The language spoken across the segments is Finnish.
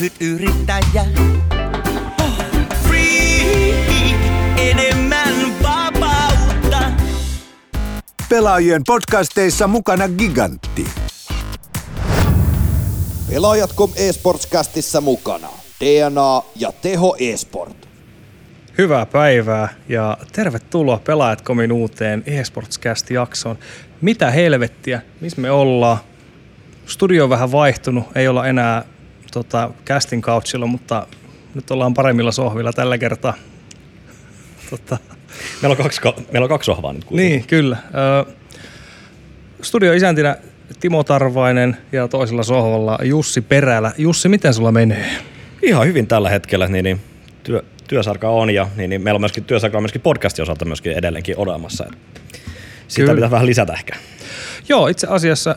lyhyt yrittäjä. Free, enemmän vapautta. Pelaajien podcasteissa mukana Gigantti. Pelaajat.com eSportscastissa mukana DNA ja Teho eSport. Hyvää päivää ja tervetuloa Pelaajat.comin uuteen eSportscast-jaksoon. Mitä helvettiä, missä me ollaan? Studio on vähän vaihtunut, ei olla enää tota, casting couchilla, mutta nyt ollaan paremmilla sohvilla tällä kertaa. Tota. Meillä, on kaksi, meillä on kaksi sohvaa nyt kuitenkin. Niin, kyllä. studio isäntinä Timo Tarvainen ja toisella sohvalla Jussi Perälä. Jussi, miten sulla menee? Ihan hyvin tällä hetkellä, niin, niin työ, työsarka on ja niin, niin meillä on myöskin työsarka on myöskin podcastin osalta myöskin edelleenkin olemassa. Sitä Kyllä. pitää vähän lisätä ehkä. Joo, itse asiassa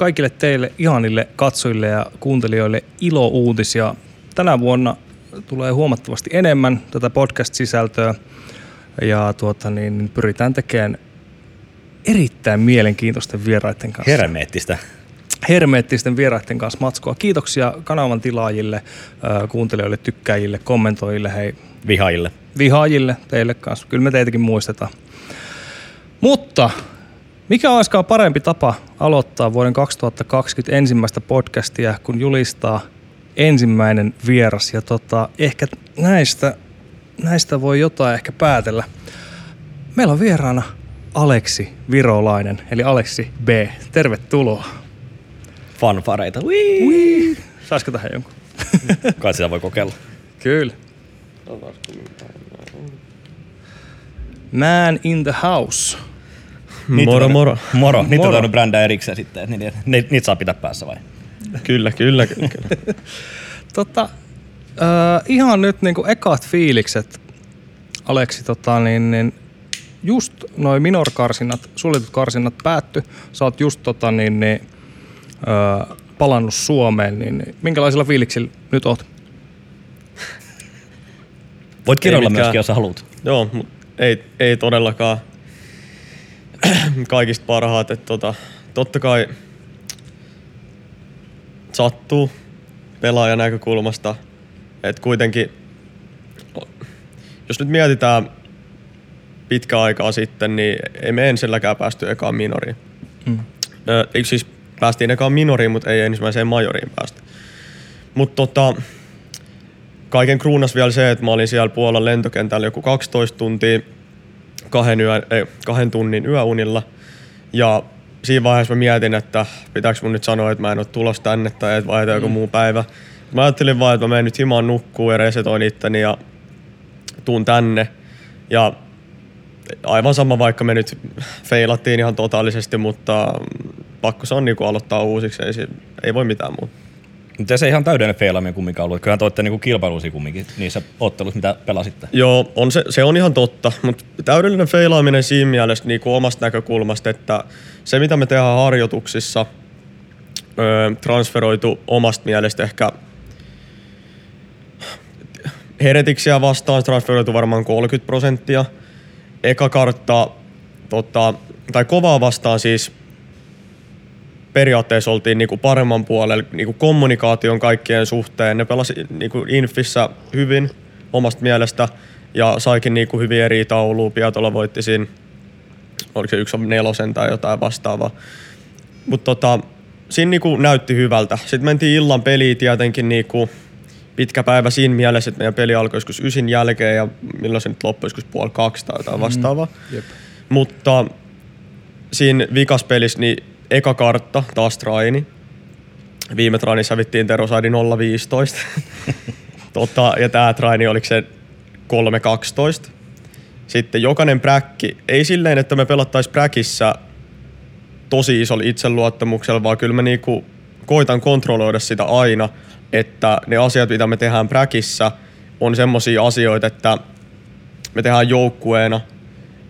kaikille teille ihanille katsojille ja kuuntelijoille ilo-uutisia. Tänä vuonna tulee huomattavasti enemmän tätä podcast-sisältöä ja tuota, niin, niin pyritään tekemään erittäin mielenkiintoisten vieraiden kanssa. Hermeettistä. Hermeettisten vieraiden kanssa matskoa. Kiitoksia kanavan tilaajille, kuuntelijoille, tykkäjille, kommentoijille, hei. Vihaajille. Vihaajille teille kanssa. Kyllä me teitäkin muistetaan. Mutta mikä olisikaan parempi tapa aloittaa vuoden 2020 ensimmäistä podcastia, kun julistaa ensimmäinen vieras. Ja tota, ehkä näistä, näistä voi jotain ehkä päätellä. Meillä on vieraana Aleksi Virolainen, eli Aleksi B. Tervetuloa. Fanfareita. Wii. Wii. Saisiko tähän jonkun? Kai sitä voi kokeilla. Kyllä. Man in the house. Niitä moro, moro. Moro. Niitä on tainnut brändää erikseen sitten, niin niitä, niitä saa pitää päässä vai? Kyllä, kyllä, kyllä. kyllä. tota, äh, ihan nyt niinku ekat fiilikset, Aleksi, tota, niin, niin just noin minor-karsinnat, suljetut karsinnat päätty, sä oot just tota, niin, niin, äh, palannut Suomeen, niin, niin minkälaisilla fiiliksillä nyt oot? Voit kirjoilla myöskin, jos haluat. Joo, mutta ei, ei todellakaan kaikista parhaat. Että tota, totta kai sattuu pelaajan näkökulmasta, että kuitenkin, jos nyt mietitään pitkä aikaa sitten, niin ei me ensilläkään päästy ekaan minoriin. Mm. Eikö siis päästiin ekaan minoriin, mutta ei ensimmäiseen majoriin päästä. Mutta tota, kaiken kruunas vielä se, että mä olin siellä Puolan lentokentällä joku 12 tuntia kahden, yö, ei, kahden tunnin yöunilla. Ja siinä vaiheessa mä mietin, että pitääkö mun nyt sanoa, että mä en ole tulos tänne tai että vaihtaa joku mm. muu päivä. Mä ajattelin vaan, että mä menen nyt himaan nukkuu ja resetoin itteni ja tuun tänne. Ja aivan sama, vaikka me nyt feilattiin ihan totaalisesti, mutta pakko se on niin aloittaa uusiksi, ei, ei voi mitään muuta. Mutta se ihan täydellinen feilaaminen kumminkaan ollut. Kyllähän toitte niinku kilpailusi kumminkin niissä otteluissa, mitä pelasitte. Joo, on se, se on ihan totta. Mutta täydellinen feilaaminen siinä mielessä niinku omasta näkökulmasta, että se mitä me tehdään harjoituksissa öö, transferoitu omasta mielestä ehkä heretiksiä vastaan transferoitu varmaan 30 prosenttia. Eka kartta, tota, tai kovaa vastaan siis periaatteessa oltiin niinku paremman puolella niinku kommunikaation kaikkien suhteen. Ne pelasi niinku Infissä hyvin omasta mielestä ja saikin niinku hyvin eri taulua. Piatola voitti siinä, oliko se yksi nelosen tai jotain vastaavaa. Mutta tota, siinä niinku näytti hyvältä. Sitten mentiin illan peliin tietenkin niinku pitkä päivä siinä mielessä, että meidän peli alkoi joskus ysin jälkeen ja milloin se nyt loppui joskus puoli kaksi tai jotain mm-hmm. vastaavaa. Mm, jep. Mutta siinä vikaspelissä niin eka kartta, taas traini. Viime trainissa hävittiin Tero Saidi 0-15. tota, ja tää traini oliko se 3-12. Sitten jokainen präkki, ei silleen, että me pelattais präkissä tosi isolla itseluottamuksella, vaan kyllä mä niinku koitan kontrolloida sitä aina, että ne asiat, mitä me tehdään präkissä, on semmosia asioita, että me tehdään joukkueena,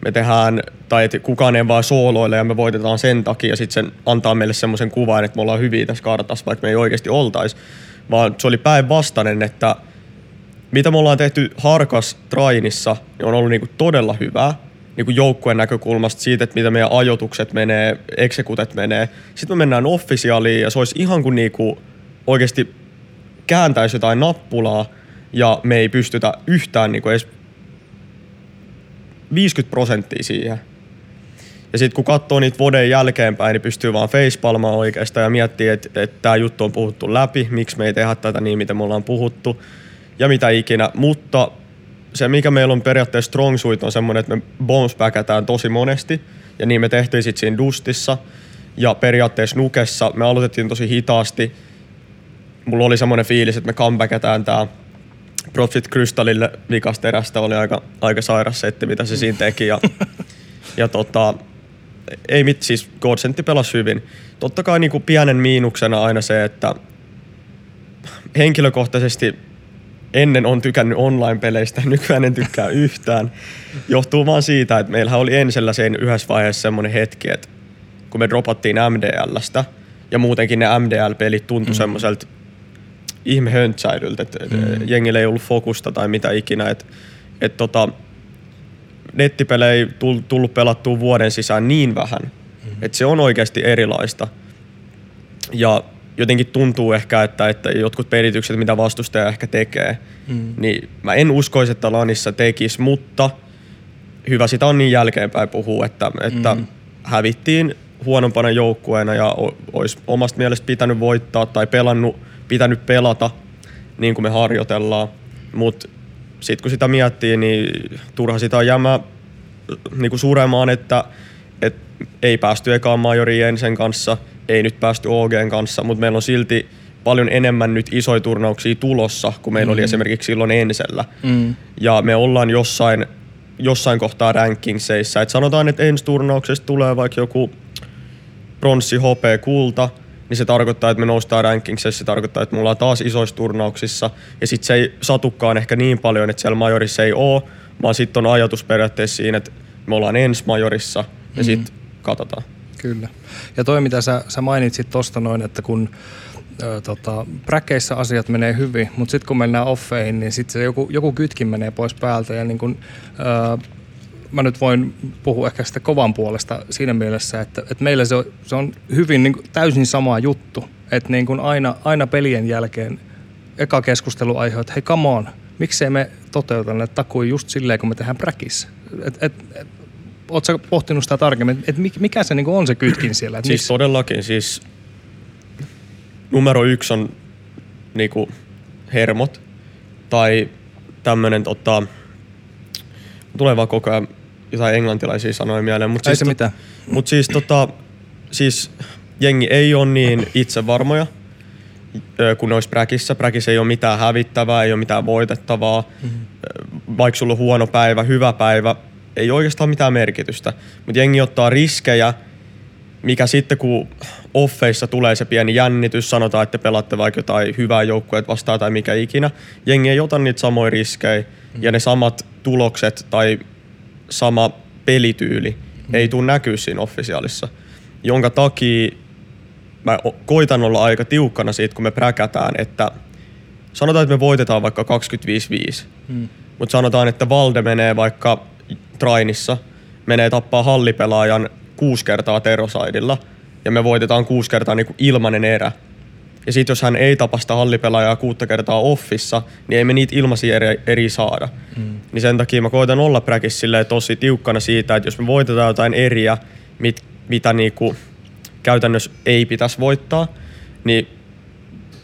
me tehdään tai että kukaan ei vaan sooloille ja me voitetaan sen takia ja sitten sen antaa meille semmoisen kuvan, että me ollaan hyviä tässä kartassa, vaikka me ei oikeasti oltaisi. Vaan se oli päinvastainen, että mitä me ollaan tehty Harkas Trainissa, niin on ollut niinku todella hyvää niinku joukkueen näkökulmasta siitä, että mitä meidän ajotukset menee, eksekutet menee. Sitten me mennään officialiin ja se olisi ihan kuin niinku oikeasti kääntäisi jotain nappulaa ja me ei pystytä yhtään niin kuin edes 50 prosenttia siihen. Ja sitten kun katsoo niitä vuoden jälkeenpäin, niin pystyy vaan facepalmaan oikeastaan ja miettii, että et tämä juttu on puhuttu läpi, miksi me ei tehdä tätä niin, miten me ollaan puhuttu ja mitä ikinä. Mutta se, mikä meillä on periaatteessa strong suit, on semmoinen, että me bounce tosi monesti. Ja niin me tehtiin sitten siinä Dustissa. Ja periaatteessa Nukessa me aloitettiin tosi hitaasti. Mulla oli semmoinen fiilis, että me comebackataan tää Profit Crystalille vikasta erästä oli aika, aika sairas setti, mitä se siinä teki. Ja, ja tota, ei mit, siis Godsenti pelasi hyvin. Totta kai niin kuin pienen miinuksena aina se, että henkilökohtaisesti ennen on tykännyt online-peleistä, nykyään en tykkää yhtään. Johtuu vaan siitä, että meillähän oli ensellä sen yhdessä vaiheessa semmoinen hetki, että kun me dropattiin MDLstä, ja muutenkin ne MDL-pelit tuntui mm. semmoiselta ihme höntsäilyltä, että mm. jengillä ei ollut fokusta tai mitä ikinä. Että et tota, nettipelejä ei tullut pelattua vuoden sisään niin vähän, mm. että se on oikeasti erilaista. Ja jotenkin tuntuu ehkä, että, että jotkut pelitykset, mitä vastustaja ehkä tekee, mm. niin mä en uskoisi, että Lanissa tekisi, mutta hyvä sitä on niin jälkeenpäin puhua, että, että mm. hävittiin huonompana joukkueena ja olisi omasta mielestä pitänyt voittaa tai pelannut, pitänyt pelata niin kuin me harjoitellaan. Mutta sitten kun sitä miettii, niin turha sitä on jäämä niin kuin suremaan, että, että ei päästy ekaan majoriin Jensen kanssa, ei nyt päästy OGn kanssa, mutta meillä on silti paljon enemmän nyt isoja turnauksia tulossa, kuin meillä mm. oli esimerkiksi silloin ensellä. Mm. Ja me ollaan jossain, jossain kohtaa rankingseissa. Et sanotaan, että ensi turnauksesta tulee vaikka joku pronssi, hopea, kulta, niin se tarkoittaa, että me noustaan rankingsissa, se tarkoittaa, että me ollaan taas isoissa turnauksissa. Ja sitten se ei satukaan ehkä niin paljon, että siellä majorissa ei ole, vaan sitten on ajatus periaatteessa siinä, että me ollaan ensi majorissa ja sitten katsotaan. Kyllä. Ja toi, mitä sä, sä mainitsit tuosta noin, että kun ö, tota, bräkeissä asiat menee hyvin, mutta sitten kun mennään offeihin, niin sitten se joku, joku kytkin menee pois päältä. Ja niin kun, ö, mä nyt voin puhua ehkä sitä kovan puolesta siinä mielessä, että, että meillä se on, se on hyvin niin kuin, täysin sama juttu. Että niin kuin aina, aina pelien jälkeen eka keskustelu aiheuttaa, että hei come on, miksei me toteuta näitä takuja just silleen, kun me tehdään präkissä. Et, et, et, Oletko pohtinut sitä tarkemmin, että mikä se niinku on se kytkin siellä? Et siis miss... todellakin, siis numero yksi on niinku hermot tai tämmöinen tota, tulee vaan koko ajan jotain englantilaisia sanoja mieleen. Mut ei siis, se mitään. Mutta siis, tota, siis jengi ei ole niin itsevarmoja kun olisi präkissä. Präkissä ei ole mitään hävittävää, ei ole mitään voitettavaa. Mm-hmm. Vaikka sulla on huono päivä, hyvä päivä, ei oikeastaan mitään merkitystä. Mutta jengi ottaa riskejä, mikä sitten kun offeissa tulee se pieni jännitys, sanotaan, että pelaatte vaikka jotain hyvää joukkueet vastaan tai mikä ikinä. Jengi ei ota niitä samoja riskejä mm-hmm. ja ne samat tulokset tai sama pelityyli mm-hmm. ei tule näkyä siinä officiaalissa. Jonka takia mä koitan olla aika tiukkana siitä, kun me präkätään, että sanotaan, että me voitetaan vaikka 25-5, hmm. mutta sanotaan, että Valde menee vaikka Trainissa, menee tappaa hallipelaajan kuusi kertaa terosaidilla ja me voitetaan kuusi kertaa niin kuin ilmanen erä. Ja sitten jos hän ei tapa sitä hallipelaajaa kuutta kertaa offissa, niin ei me niitä ilmaisia eri, eri saada. Mm. Niin sen takia mä koitan olla präkissä tosi tiukkana siitä, että jos me voitetaan jotain eriä, mit, mitä niinku, käytännössä ei pitäisi voittaa, niin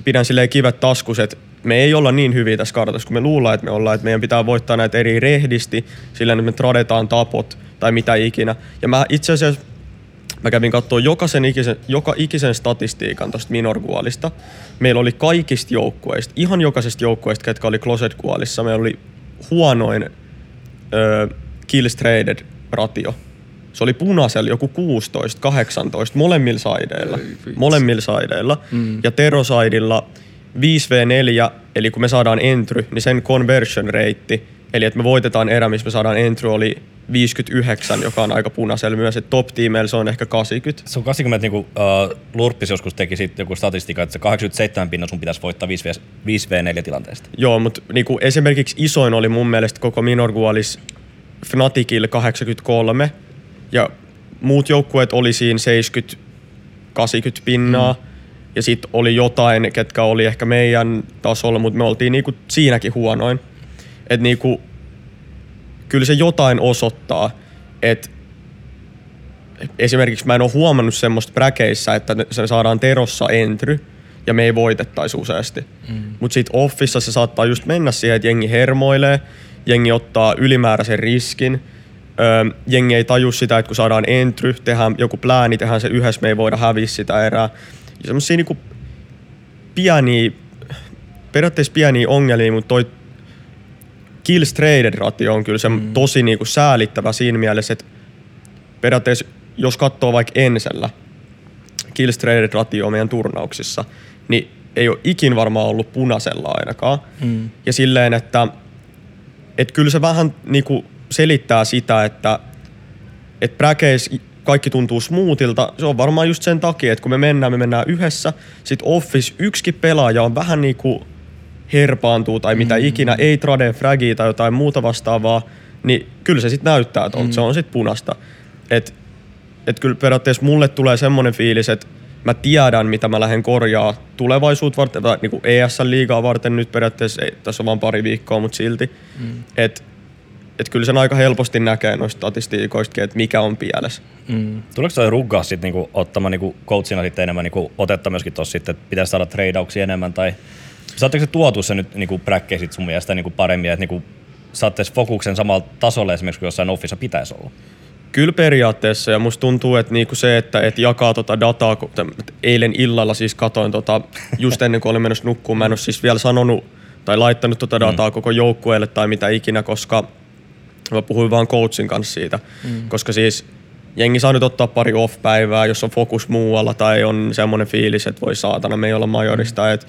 pidän silleen kivet taskus, että me ei olla niin hyviä tässä kartassa, kun me luullaan, että me ollaan, että meidän pitää voittaa näitä eri rehdisti, sillä me tradetaan tapot tai mitä ikinä. Ja mä itse asiassa mä kävin katsoa jokaisen ikisen, joka ikisen statistiikan tuosta Minorgualista. Meillä oli kaikista joukkueista, ihan jokaisesta joukkueista, ketkä oli Closet Gualissa, meillä oli huonoin ö, kills traded ratio se oli punaisella joku 16, 18, molemmilla saideilla. Molemmilla saideilla. Mm. Ja terosaidilla 5v4, eli kun me saadaan entry, niin sen conversion rate, eli että me voitetaan erä, missä me saadaan entry, oli 59, joka on aika punaisella myös, että top tiimeillä se on ehkä 80. Se on 80, niin kuin uh, Lurppis joskus teki sitten joku statistiikka, että se 87 pinnan sun pitäisi voittaa 5v, 5v4 tilanteesta. Joo, mutta niin kuin esimerkiksi isoin oli mun mielestä koko Minorgualis Fnaticille 83, ja muut joukkueet oli siinä 70-80 pinnaa. Mm. Ja sitten oli jotain, ketkä oli ehkä meidän tasolla, mutta me oltiin niinku siinäkin huonoin. Että niinku, kyllä se jotain osoittaa, että esimerkiksi mä en ole huomannut semmoista bräkeissä, että se saadaan terossa entry ja me ei voitettaisi useasti. Mm. Mutta sitten offissa se saattaa just mennä siihen, että jengi hermoilee, jengi ottaa ylimääräisen riskin, öö, jengi ei taju sitä, että kun saadaan entry, tehdään joku plääni, tehdään se yhdessä, me ei voida häviä sitä erää. Ja semmosia niinku pieniä, periaatteessa pieniä ongelmia, mutta toi kills traded ratio on kyllä se mm. tosi niinku säälittävä siinä mielessä, että periaatteessa jos katsoo vaikka Ensellä kills traded ratio meidän turnauksissa, niin ei ole ikin varmaan ollut punaisella ainakaan. Mm. Ja silleen, että et kyllä se vähän niinku selittää sitä, että et bräkeis kaikki tuntuu smoothilta. Se on varmaan just sen takia, että kun me mennään, me mennään yhdessä. Sit Office yksikin pelaaja on vähän niinku herpaantuu tai mitä mm. ikinä, ei trade fragia tai jotain muuta vastaavaa, niin kyllä se sitten näyttää tuolta. Mm. Se on sitten punasta. Et, et kyllä periaatteessa mulle tulee semmoinen fiilis, että mä tiedän, mitä mä lähden korjaa tulevaisuutta varten, tai niin ESL-liigaa varten nyt periaatteessa, ei, tässä on vaan pari viikkoa, mutta silti. Mm. Että et kyllä sen aika helposti näkee noista statistiikoistakin, että mikä on pielessä. Mm. Tuleeko toi ruggaa sitten niinku, ottamaan niinku coachina sitten enemmän niinku, otetta myöskin tuossa sitten, että pitäisi saada tradeauksia enemmän tai saatteko se tuotu se nyt niinku bräkkeen sit sun mielestä niinku paremmin, että niinku, saatte fokuksen samalla tasolla esimerkiksi kuin jossain offissa pitäisi olla? Kyllä periaatteessa ja musta tuntuu, että niinku se, että et jakaa tota dataa, kun eilen illalla siis katoin tota, just ennen kuin olin menossa nukkuun, mä en ole siis vielä sanonut tai laittanut tota dataa mm. koko joukkueelle tai mitä ikinä, koska mä puhuin vaan coachin kanssa siitä, mm. koska siis jengi saa nyt ottaa pari off-päivää, jos on fokus muualla tai on semmoinen fiilis, että voi saatana, me ei olla majorista, mm. että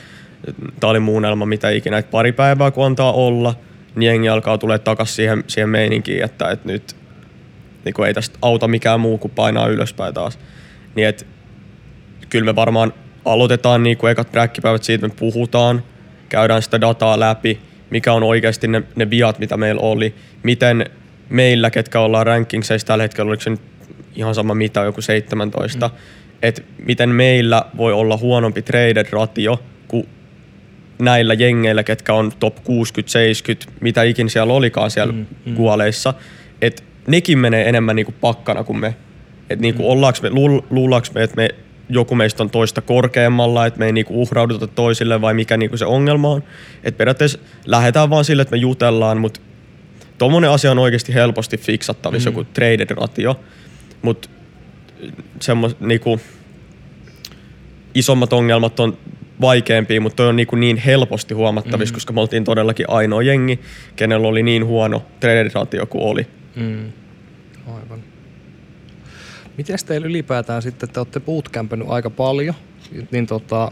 tää oli muunnelma, mitä ikinä, että pari päivää kun antaa olla, niin jengi alkaa tulee takaisin siihen, siihen meininkiin, että, että nyt niin kuin ei tästä auta mikään muu kuin painaa ylöspäin taas. Niin et, kyllä me varmaan aloitetaan niin kuin ekat bräkkipäivät siitä, me puhutaan, käydään sitä dataa läpi, mikä on oikeasti ne, ne viat, mitä meillä oli, miten meillä, ketkä ollaan rankingseissa tällä hetkellä, oliko se nyt ihan sama mitä, joku 17, mm. että miten meillä voi olla huonompi traded ratio kuin näillä jengeillä, ketkä on top 60, 70, mitä ikin siellä olikaan siellä mm, mm. kuoleissa, että nekin menee enemmän niinku pakkana kuin me. Että niinku mm. ollaanko me, luul, luullaanko me, että me joku meistä on toista korkeammalla, että me ei niinku uhrauduta toisille vai mikä niinku se ongelma on. Että periaatteessa lähdetään vaan sille, että me jutellaan, mutta tuommoinen asia on oikeasti helposti fiksattavissa, mm. joku traded ratio. Mutta semmos, niinku, isommat ongelmat on vaikeampia, mutta toi on niin, niin helposti huomattavissa, mm. koska me oltiin todellakin ainoa jengi, kenellä oli niin huono traded ratio kuin oli. Mm. Aivan. Miten teillä ylipäätään sitten, te olette bootcampannut aika paljon, niin tota,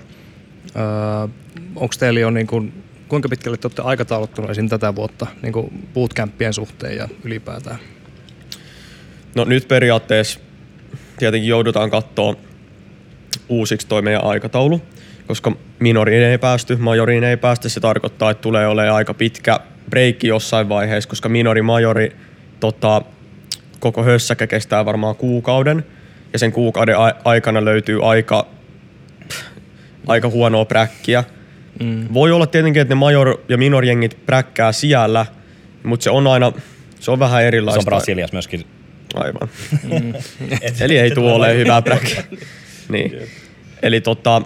öö, onko teillä jo niin kuin, kuinka pitkälle te olette aikatauluttunut esim. tätä vuotta niin kuin bootcampien suhteen ja ylipäätään? No nyt periaatteessa tietenkin joudutaan katsoa uusiksi toi meidän aikataulu, koska minoriin ei päästy, majoriin ei päästä. Se tarkoittaa, että tulee olemaan aika pitkä breikki jossain vaiheessa, koska minori, majori, tota, koko hössäkä kestää varmaan kuukauden. Ja sen kuukauden a- aikana löytyy aika, aika huonoa präkkiä. Mm. Voi olla tietenkin, että ne major- ja minor-jengit präkkää siellä, mutta se on aina, se on vähän Se erilaista. on Brasiliassa myöskin. Aivan. Eli ei tule ole hyvää präkkiä. niin. Eli tota,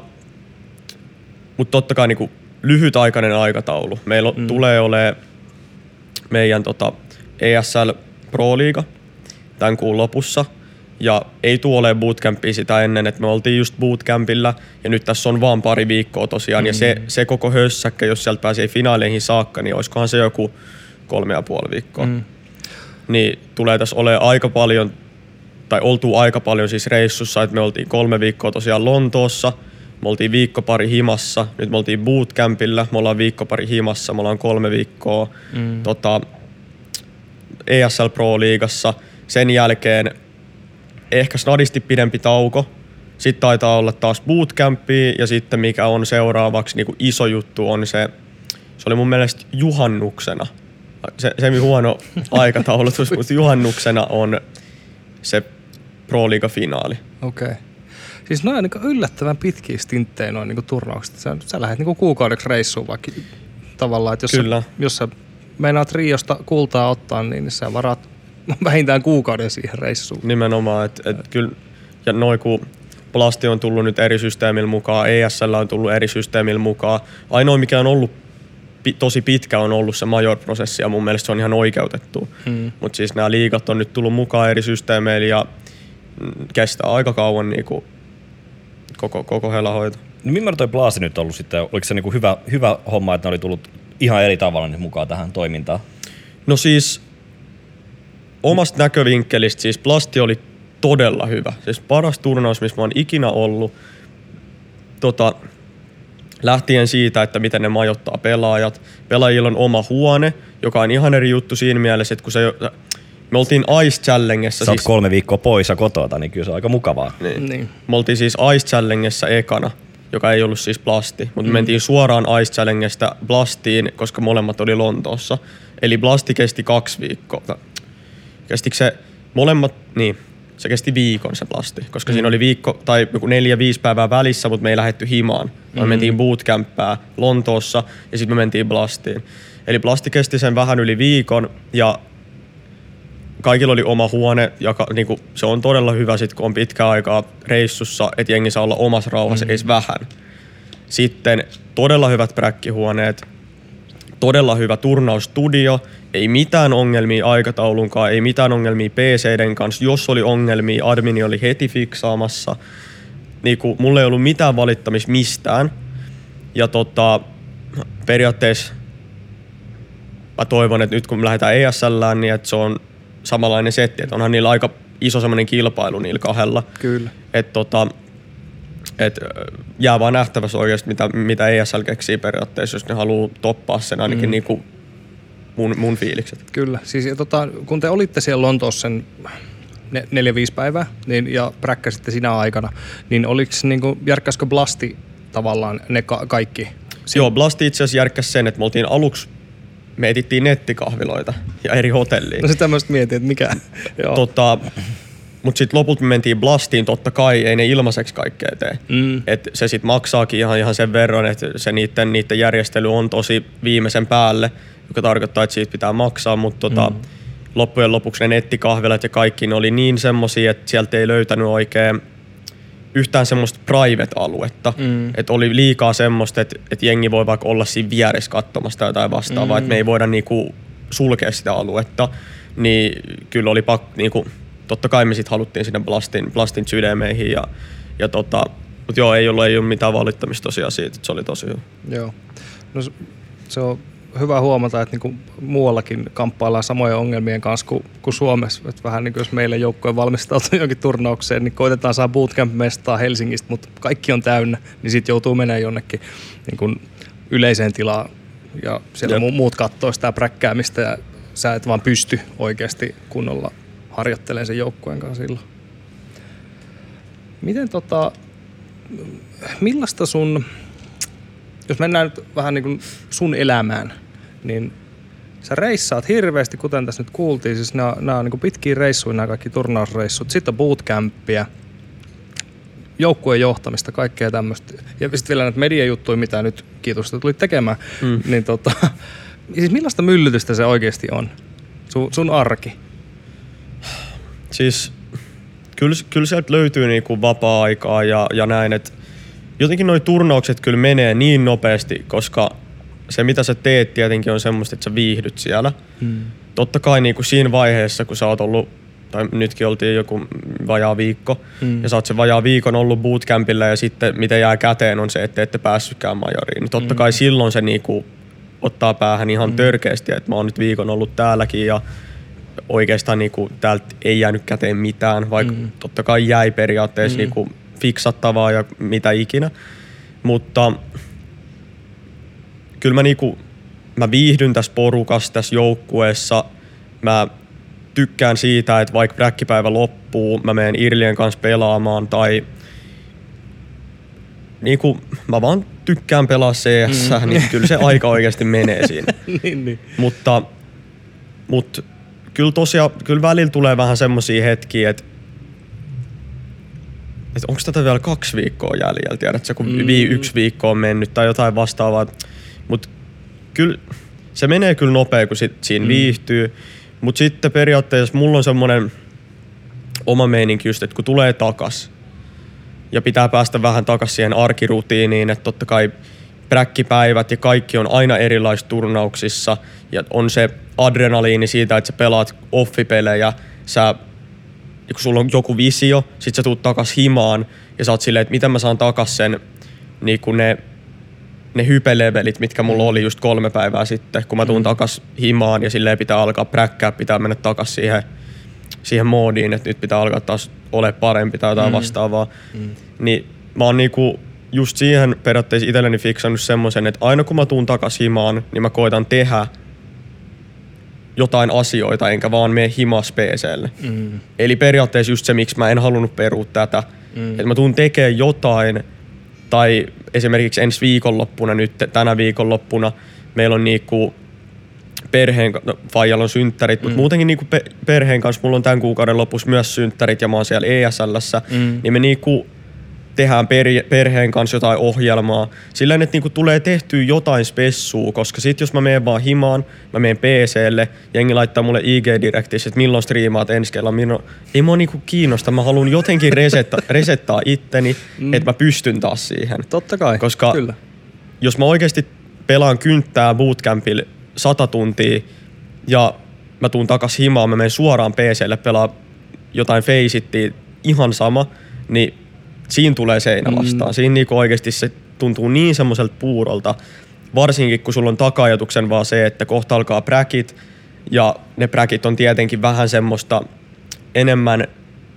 mutta totta kai niinku lyhytaikainen aikataulu. Meillä mm. tulee olemaan meidän tota ESL Pro-liiga tämän kuun lopussa. Ja ei tule olemaan bootcampia sitä ennen, että me oltiin just bootcampilla ja nyt tässä on vaan pari viikkoa tosiaan. Mm. Ja se, se koko hössäkkä, jos sieltä pääsee finaaleihin saakka, niin olisikohan se joku kolme ja puoli viikkoa. Mm. Niin tulee tässä olemaan aika paljon, tai oltu aika paljon siis reissussa, että me oltiin kolme viikkoa tosiaan Lontoossa, me oltiin viikko pari himassa, nyt me oltiin bootcampilla, me ollaan viikko pari himassa, me ollaan kolme viikkoa mm. tota, ESL Pro-liigassa. Sen jälkeen ehkä snadisti pidempi tauko. Sitten taitaa olla taas bootcampi ja sitten mikä on seuraavaksi niin kuin iso juttu on se, se oli mun mielestä juhannuksena. Se, se huono aikataulutus, mutta juhannuksena on se Pro-liiga-finaali. Okei. Okay. Siis noin niin yllättävän pitkiä stinttejä noin niin turnaukset. Sä, sä lähdet niin kuukaudeksi reissuun vaikka tavallaan, että jos, Kyllä. Sä, jos sä meinaat Riosta kultaa ottaa, niin sä varaat vähintään kuukauden siihen reissuun. Nimenomaan, että et kyllä, ja noin kun Plasti on tullut nyt eri systeemillä mukaan, ESL on tullut eri systeemillä mukaan. Ainoa mikä on ollut pi- tosi pitkä on ollut se major-prosessi ja mun mielestä se on ihan oikeutettu. Hmm. Mutta siis nämä liigat on nyt tullut mukaan eri systeemeillä ja kestää aika kauan niinku koko, koko helahoito. No millainen toi Blaasi nyt ollut sitten? Oliko se niinku hyvä, hyvä homma, että ne oli tullut ihan eri tavalla nyt mukaan tähän toimintaan? No siis omasta näkövinkkelistä siis Plasti oli todella hyvä. Siis paras turnaus, missä mä oon ikinä ollut. Tota, lähtien siitä, että miten ne majoittaa pelaajat. Pelaajilla on oma huone, joka on ihan eri juttu siinä mielessä, että kun se, me oltiin Ice Challengessa. Sä oot Siis, kolme viikkoa poissa kotota, niin kyllä se on aika mukavaa. niin. Niin. Me oltiin siis Ice Challengessa ekana, joka ei ollut siis Blasti, mutta mm. mentiin suoraan Ice Challengesta Blastiin, koska molemmat oli Lontoossa. Eli Blasti kesti kaksi viikkoa. Tai Kestikö se molemmat, niin, se kesti viikon se Blasti, koska mm. siinä oli viikko tai joku neljä, viisi päivää välissä, mutta me ei lähetty himaan. Me Mm. mentiin bootcampää Lontoossa ja sitten me mentiin Blastiin. Eli Blasti kesti sen vähän yli viikon ja kaikilla oli oma huone, joka niinku, se on todella hyvä sit, kun on pitkä aikaa reissussa, että jengi saa olla omassa rauhassa, mm. edes vähän. Sitten todella hyvät präkkihuoneet, todella hyvä turnaustudio, ei mitään ongelmia aikataulunkaan, ei mitään ongelmia PCden kanssa. Jos oli ongelmia, admini oli heti fiksaamassa. Niinku, mulla ei ollut mitään valittamista mistään. Ja tota, periaatteessa mä toivon, että nyt kun me lähdetään ESLään, niin että se on samanlainen setti. Että onhan niillä aika iso semmoinen kilpailu niillä kahdella. Kyllä. Että tota, et, jää vaan nähtävässä oikeasti, mitä, mitä ESL keksii periaatteessa, jos ne haluaa toppaa sen ainakin mm. niinku mun, mun fiilikset. Kyllä. Siis, ja tota, kun te olitte siellä Lontoossa sen ne, neljä-viisi päivää niin, ja präkkäsitte sinä aikana, niin oliko niinku, järkkäskö Blasti tavallaan ne ka- kaikki? Joo, Blasti itse asiassa järkkäsi sen, että me oltiin aluksi, me etittiin nettikahviloita ja eri hotelliin. No sitä mä mietin, että mikä. Tota, mutta sitten lopulta me mentiin Blastiin, totta kai ei ne ilmaiseksi kaikkea tee. Mm. Et se sitten maksaakin ihan, ihan sen verran, että se niiden, niiden järjestely on tosi viimeisen päälle, joka tarkoittaa, että siitä pitää maksaa, mutta tota, mm. loppujen lopuksi ne nettikahvilat ja kaikki ne oli niin semmosia, että sieltä ei löytänyt oikein yhtään semmoista private-aluetta. Mm. Että oli liikaa semmoista, että, että jengi voi vaikka olla siinä vieressä katsomassa tai jotain vastaavaa, mm. että me ei voida niinku sulkea sitä aluetta. Niin kyllä oli pakko, niinku, totta kai me sitten haluttiin sinne Blastin, Blastin sydämeihin ja, ja tota, mutta joo, ei ollut, ei ollut mitään valittamista tosiaan siitä, että se oli tosi hyvä. Joo. No, se- se on hyvä huomata, että niinku muuallakin kamppaillaan samojen ongelmien kanssa kuin, kuin Suomessa. Et vähän niin kuin jos meille joukkojen valmistautuu johonkin turnaukseen, niin koitetaan saada bootcamp-mestaa Helsingistä, mutta kaikki on täynnä, niin sitten joutuu menemään jonnekin niin kuin yleiseen tilaan ja siellä Jep. mu- muut katsoo sitä präkkäämistä ja sä et vaan pysty oikeasti kunnolla harjoittelemaan sen joukkueen kanssa silloin. Miten tota, millaista sun, jos mennään nyt vähän niin kuin sun elämään, niin sä reissaat hirveästi, kuten tässä nyt kuultiin, siis nämä, nämä on niin pitkiä reissuja, nämä kaikki turnausreissut, sitten on bootcampia, joukkueen johtamista, kaikkea tämmöistä. Ja sitten vielä näitä mediajuttuja, mitä nyt kiitos, että tulit tekemään. Mm. Niin tota, siis millaista myllytystä se oikeasti on? Sun, sun arki. Siis kyllä, kyllä sieltä löytyy niinku vapaa-aikaa ja, ja näin, että jotenkin noi turnaukset kyllä menee niin nopeasti, koska se mitä sä teet tietenkin on semmoista, että sä viihdyt siellä. Hmm. Totta kai niinku siinä vaiheessa, kun sä oot ollut, tai nytkin oltiin joku vajaa viikko, hmm. ja sä oot sen vajaa viikon ollut bootcampilla ja sitten mitä jää käteen on se, että ette päässytkään majoriin. Niin totta kai silloin se niinku ottaa päähän ihan törkeästi, että mä oon nyt viikon ollut täälläkin ja oikeastaan niinku, täältä ei jäänyt käteen mitään, vaikka mm. totta kai jäi periaatteessa mm. niinku, fiksattavaa ja mitä ikinä. Mutta kyllä mä, niinku, mä viihdyn tässä porukassa, tässä joukkueessa. Mä tykkään siitä, että vaikka bräkkipäivä loppuu, mä menen Irlien kanssa pelaamaan tai niinku, mä vaan tykkään pelaa CS, mm. niin kyllä se aika oikeasti menee siinä. niin, niin. Mutta, mutta kyllä tosiaan, kyllä välillä tulee vähän semmoisia hetkiä, että että onko tätä vielä kaksi viikkoa jäljellä, tiedätkö, kun mm. yksi viikko on mennyt tai jotain vastaavaa. Mutta kyllä se menee kyllä nopea, kun sit siinä mm. viihtyy. Mutta sitten periaatteessa mulla on semmoinen oma meininki just, että kun tulee takas ja pitää päästä vähän takas siihen arkirutiiniin, että totta kai präkkipäivät ja kaikki on aina erilaisissa turnauksissa ja on se adrenaliini siitä, että sä pelaat offipelejä, sä ja kun sulla on joku visio, sit sä tuut takas himaan ja sä oot silleen, että miten mä saan takas sen niin kuin ne, ne hypelevelit, mitkä mulla oli just kolme päivää sitten, kun mä tuun mm. takas himaan ja silleen pitää alkaa präkkää, pitää mennä takas siihen, siihen moodiin, että nyt pitää alkaa taas ole parempi tai jotain mm. vastaavaa. Mm. Niin mä oon niinku just siihen periaatteessa itselleni fiksannut semmoisen, että aina kun mä tuun takas himaan, niin mä koitan tehdä jotain asioita, enkä vaan mene himas PClle. Mm. Eli periaatteessa just se, miksi mä en halunnut perua tätä. Mm. Että mä tuun tekemään jotain, tai esimerkiksi ensi viikonloppuna nyt, tänä viikonloppuna, meillä on niinku perheen, no, Fajalla on synttärit, mm. mutta muutenkin niinku pe- perheen kanssa mulla on tämän kuukauden lopussa myös synttärit ja mä oon siellä ESLssä, mm. niin me niinku tehdään per, perheen kanssa jotain ohjelmaa. Sillä että niinku tulee tehtyä jotain spessua, koska sit jos mä menen vaan himaan, mä menen PClle, jengi laittaa mulle IG-direktissä, että milloin striimaat ensi kerralla, milloin... ei mua niinku kiinnosta, mä haluan jotenkin resetta, resettaa itteni, mm. että mä pystyn taas siihen. Totta kai, koska kyllä. jos mä oikeasti pelaan kynttää bootcampilla sata tuntia ja mä tuun takas himaan, mä menen suoraan PClle pelaa jotain feisittiä, ihan sama, niin siinä tulee seinä vastaan. Mm. Siinä niinku oikeasti se tuntuu niin semmoiselta puurolta, varsinkin kun sulla on takajatuksen vaan se, että kohta alkaa präkit, ja ne präkit on tietenkin vähän semmoista enemmän,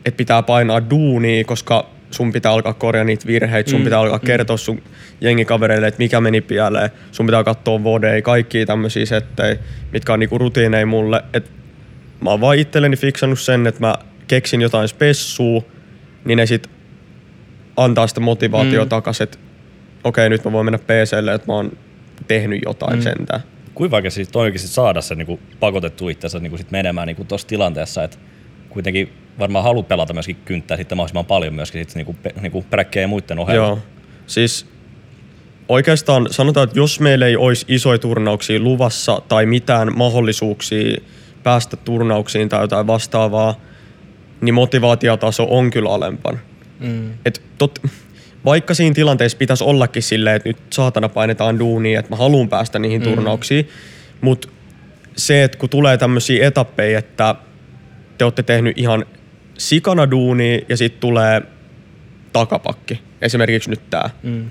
että pitää painaa duunia, koska sun pitää alkaa korjaa niitä virheitä, sun mm. pitää alkaa mm. kertoa sun jengikavereille, että mikä meni pieleen, sun pitää katsoa vodei, kaikki tämmöisiä settejä, mitkä on niinku rutiineja mulle. Et mä oon vaan itselleni fiksannut sen, että mä keksin jotain spessua, niin ne sit antaa sitä motivaatiota mm. takaisin, että okei, okay, nyt mä voin mennä PClle, että mä oon tehnyt jotain mm. sentään. Kuinka vaikea siis oikeasti saada se niin pakotettu itsensä niin sit menemään niin tuossa tilanteessa, että kuitenkin varmaan haluat pelata myöskin kynttää sitten mahdollisimman paljon myöskin sit niinku, niinku präkkejä ja muiden ohella. Joo, siis oikeastaan sanotaan, että jos meillä ei olisi isoja turnauksia luvassa tai mitään mahdollisuuksia päästä turnauksiin tai jotain vastaavaa, niin motivaatiotaso on kyllä alempana. Mm. Et tot, vaikka siinä tilanteessa pitäisi ollakin silleen, että nyt saatana painetaan duunia, että mä haluan päästä niihin mm. turnauksiin, mutta se, että kun tulee tämmöisiä etappeja, että te olette tehnyt ihan sikana duunia ja sitten tulee takapakki, esimerkiksi nyt tämä, mm.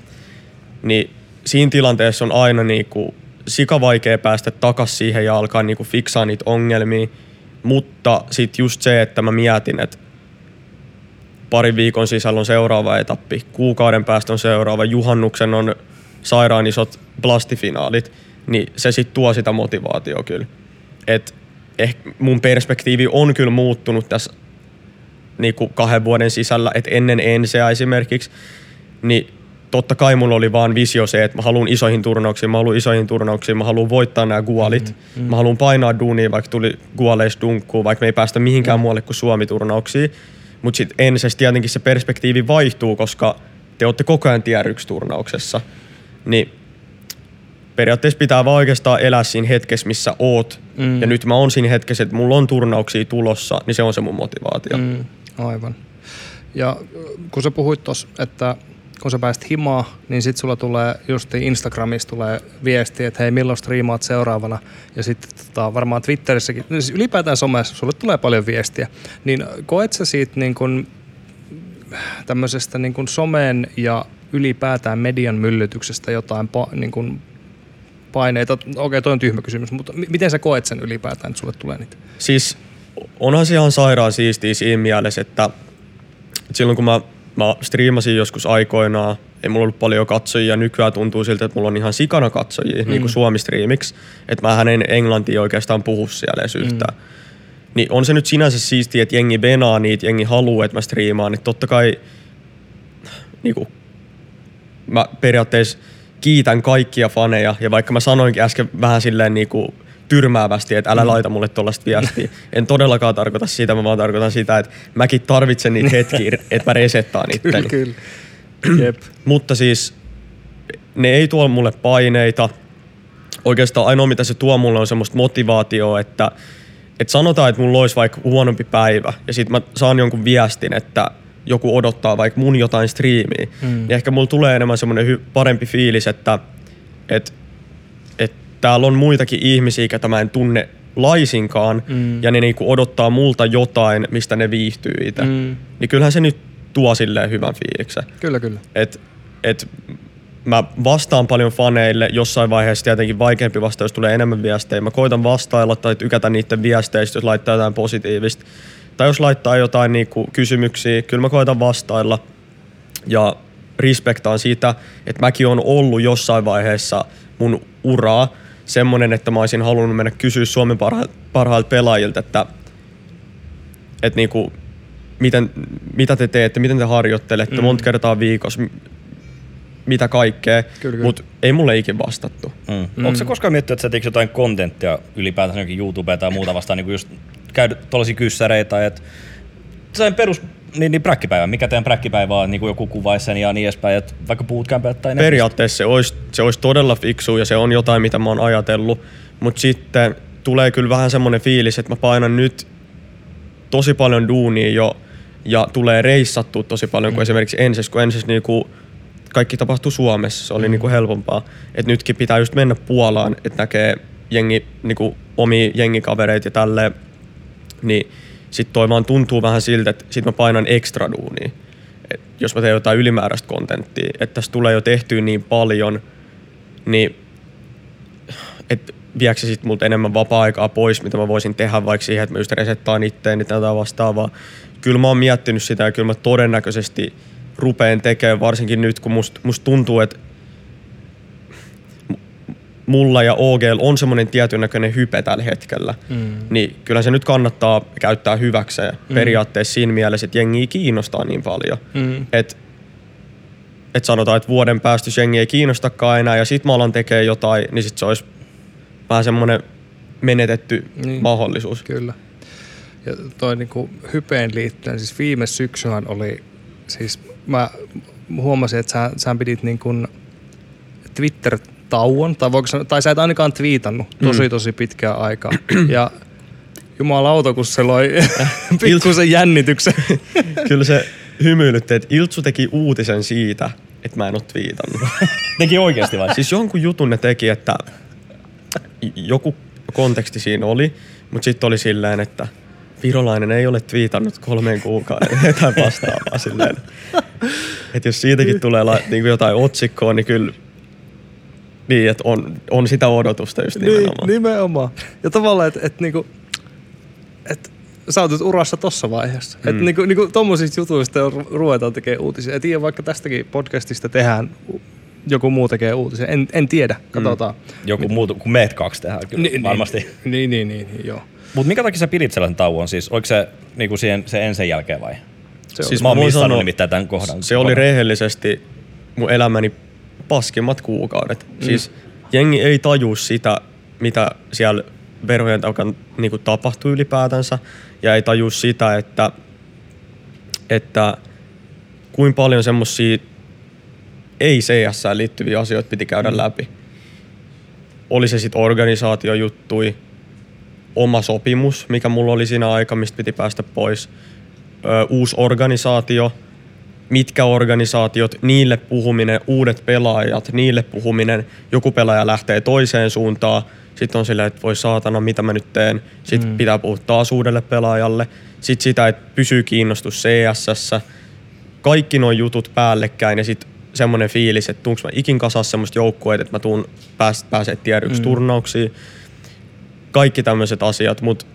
niin siinä tilanteessa on aina niinku sika vaikea päästä takas siihen ja alkaa niinku fiksaa niitä ongelmia, mutta sitten just se, että mä mietin, että parin viikon sisällä on seuraava etappi, kuukauden päästä on seuraava, juhannuksen on sairaan isot plastifinaalit, niin se sitten tuo sitä motivaatiota kyllä. Et ehkä mun perspektiivi on kyllä muuttunut tässä niinku kahden vuoden sisällä, että ennen enseä esimerkiksi, niin totta kai mulla oli vaan visio se, että mä haluan isoihin turnauksiin, mä haluan isoihin turnauksiin, mä haluan voittaa nämä gualit, mm, mm. mä haluan painaa duunia, vaikka tuli gualeis dunkkuun, vaikka me ei päästä mihinkään mm. muualle kuin Suomi-turnauksiin. Mutta sitten ensessä tietenkin se perspektiivi vaihtuu, koska te olette koko ajan tier 1 turnauksessa. Niin periaatteessa pitää vaan oikeastaan elää siinä hetkessä, missä oot. Mm. Ja nyt mä oon siinä hetkessä, että mulla on turnauksia tulossa, niin se on se mun motivaatio. Mm, aivan. Ja kun sä puhuit tuossa, että kun sä pääst himaa, niin sitten sulla tulee just Instagramissa tulee viesti, että hei milloin striimaat seuraavana. Ja sitten tota, varmaan Twitterissäkin, siis ylipäätään somessa sulle tulee paljon viestiä. Niin koet sä siitä niin kun, tämmöisestä niin kun somen ja ylipäätään median myllytyksestä jotain pa, niin kun paineita? Okei, okay, toi on tyhmä kysymys, mutta miten sä koet sen ylipäätään, että sulle tulee niitä? Siis onhan se ihan sairaan siistiä siinä mielessä, että silloin kun mä mä striimasin joskus aikoinaan, ei mulla ollut paljon katsojia, nykyään tuntuu siltä, että mulla on ihan sikana katsojia, mm. niin kuin Suomi-striimiksi, että mä en englantia oikeastaan puhu siellä edes yhtään. Mm. Niin on se nyt sinänsä siistiä, että jengi venaa niitä, jengi haluaa, että mä striimaan, niin totta kai niin kuin, mä periaatteessa kiitän kaikkia faneja, ja vaikka mä sanoinkin äsken vähän silleen niin kuin tyrmäävästi, että älä laita mulle tollaista viestiä. En todellakaan tarkoita sitä, mä vaan tarkoitan sitä, että mäkin tarvitsen niitä hetkiä, että mä resettaan itteni. kyllä. Jep. Mutta siis ne ei tuo mulle paineita. Oikeastaan ainoa mitä se tuo mulle on semmoista motivaatioa, että, että sanotaan, että mulla olisi vaikka huonompi päivä ja sitten mä saan jonkun viestin, että joku odottaa vaikka mun jotain striimiä, mm. niin ehkä mulla tulee enemmän semmoinen hy- parempi fiilis, että, että täällä on muitakin ihmisiä, ketä mä en tunne laisinkaan, mm. ja ne niinku odottaa multa jotain, mistä ne viihtyy itse. Mm. Niin kyllähän se nyt tuo silleen hyvän fiiliksen. Kyllä, kyllä. Et, et mä vastaan paljon faneille, jossain vaiheessa tietenkin vaikeampi vasta, jos tulee enemmän viestejä. Mä koitan vastailla tai tykätä niiden viesteistä, jos laittaa jotain positiivista. Tai jos laittaa jotain niinku kysymyksiä, kyllä mä koitan vastailla. Ja respektaan sitä, että mäkin on ollut jossain vaiheessa mun uraa semmonen, että mä olisin halunnut mennä kysyä Suomen parha- parhailta pelaajilta, että, että niinku, miten, mitä te teette, miten te harjoittelette, mm. monta kertaa viikossa, m- mitä kaikkea, mutta ei mulle ikin vastattu. Mm. Mm. Onko sä koskaan miettinyt, että sä teekö jotain kontenttia ylipäätänsä jonkin YouTubeen tai muuta vastaan, niin kuin just käydä tuollaisia kyssäreitä, että sellainen perus niin, niin präkkipäivä, mikä teidän präkkipäivä on, niin kuin joku kuvaisi sen ja niin edespäin, että vaikka bootcampit tai ne. Periaatteessa se olisi, se olisi todella fiksu ja se on jotain, mitä mä oon ajatellut, mutta sitten tulee kyllä vähän semmoinen fiilis, että mä painan nyt tosi paljon duunia jo ja tulee reissattua tosi paljon kuin esimerkiksi ensis, kun ensis niinku kaikki tapahtui Suomessa, se oli niinku helpompaa. Et nytkin pitää just mennä Puolaan, että näkee jengi, niinku omia jengikavereita ja tälleen, niin sit toi vaan tuntuu vähän siltä, että sit mä painan ekstra duunia. Et jos mä teen jotain ylimääräistä kontenttia, että tässä tulee jo tehtyä niin paljon, niin että viekö se sitten multa enemmän vapaa-aikaa pois, mitä mä voisin tehdä vaikka siihen, että mä just resettaan itteen tai jotain vastaavaa. Kyllä mä oon miettinyt sitä ja kyllä mä todennäköisesti rupeen tekemään, varsinkin nyt kun musta must tuntuu, että mulla ja OGL on semmoinen tietyn näköinen hype tällä hetkellä, mm. niin kyllä se nyt kannattaa käyttää hyväkseen mm. periaatteessa siinä mielessä, että jengi kiinnostaa niin paljon. Mm. Että et sanotaan, että vuoden päästä jos jengi ei kiinnostakaan enää ja sit mä alan tekee jotain, niin sit se olisi vähän semmoinen menetetty Niin. mahdollisuus. Kyllä. Ja toi niinku hypeen liittyen, siis viime syksyhän oli, siis mä huomasin, että sä, sä pidit niin kuin Twitter-tauon, tai, voiko sanoa, tai sä et ainakaan twiitannut tosi tosi pitkää aikaa. ja jumalauta, kun se loi pikkusen jännityksen. Kyllä se hymyilytti, että Iltsu teki uutisen siitä, että mä en ole twiitannut. Teki oikeasti vai? siis jonkun jutun ne teki, että joku konteksti siinä oli, mutta sitten oli silleen, että virolainen ei ole twiitannut kolmeen kuukauden jotain vastaavaa silleen. Että jos siitäkin tulee la, niin jotain otsikkoa, niin kyllä niin, että on, on sitä odotusta just nimenomaan. Niin, nimenomaan. Ja tavallaan, että et, niinku, et, sä oot nyt urassa tossa vaiheessa. Mm. Että niinku, niinku tommosista jutuista ru- ruvetaan tekemään uutisia. En tiedä, vaikka tästäkin podcastista tehdään, joku muu tekee uutisia. En, en tiedä, katsotaan. Joku muu kuin meet kaksi tehdään kyllä Ni- varmasti. Niin, niin, niin, niin, niin joo. Mutta minkä takia sä pidit sellaisen tauon siis? Oliko se niinku siihen, se ensin jälkeen vai? Se Siis Mä oon missannut nimittäin tämän kohdan. Se oli rehellisesti mun elämäni paskimmat kuukaudet. Mm. Siis jengi ei taju sitä, mitä siellä verhojen takana niin tapahtui ylipäätänsä. Ja ei taju sitä, että, että kuinka paljon semmosia ei CS liittyviä asioita piti käydä mm. läpi. Oli se sitten organisaatiojuttui, oma sopimus, mikä mulla oli siinä aika, mistä piti päästä pois. Ö, uusi organisaatio, mitkä organisaatiot, niille puhuminen, uudet pelaajat, niille puhuminen, joku pelaaja lähtee toiseen suuntaan, sitten on silleen, että voi saatana, mitä mä nyt teen. Sitten mm. pitää puhua taas uudelle pelaajalle. Sitten sitä, että pysyy kiinnostus CSS. Kaikki nuo jutut päällekkäin ja sitten semmoinen fiilis, että tuunko mä ikin kasas semmoista joukkueet, että mä tuun pääs, pääsee tier yksi mm. turnauksiin. Kaikki tämmöiset asiat, mutta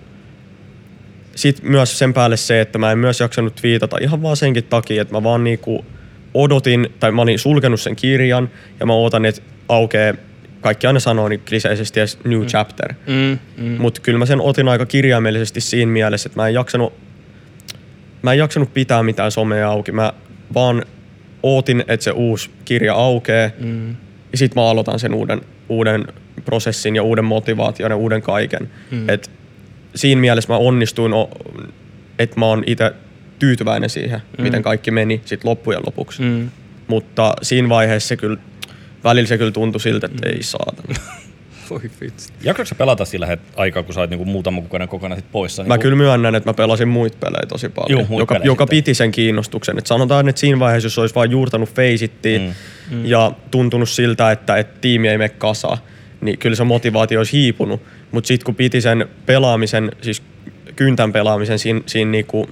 sitten myös sen päälle se, että mä en myös jaksanut twiitata ihan vaan senkin takia, että mä vaan niinku odotin, tai mä olin sulkenut sen kirjan ja mä ootan, että aukeaa, kaikki aina sanoo niin kliseisesti edes new mm. chapter. Mm, mm. Mutta kyllä mä sen otin aika kirjaimellisesti siinä mielessä, että mä en jaksanut, mä en jaksanut pitää mitään somea auki. Mä vaan ootin, että se uusi kirja aukeaa. Mm. Ja sit mä aloitan sen uuden, uuden prosessin ja uuden motivaation ja uuden kaiken. Mm. Et siinä mielessä mä onnistuin, että mä oon itse tyytyväinen siihen, mm. miten kaikki meni sit loppujen lopuksi. Mm. Mutta siinä vaiheessa se kyllä, välillä se kyllä tuntui siltä, että ei saata. Voi vitsi. Pelata sillä het- aikaa, kun sä olit niinku muutama kuukauden kokonaan sit poissa? Mä niinku, kyllä myönnän, että mä pelasin muita pelejä tosi paljon, muita joka, pelejä joka sitten. piti sen kiinnostuksen. Et sanotaan, että siinä vaiheessa, jos olisi vain juurtanut feisittiin mm. Mm. ja tuntunut siltä, että, että tiimi ei mene kasaan, niin kyllä se motivaatio olisi hiipunut. Mutta sitten kun piti sen pelaamisen, siis kyntän pelaamisen siinä, siinä niinku,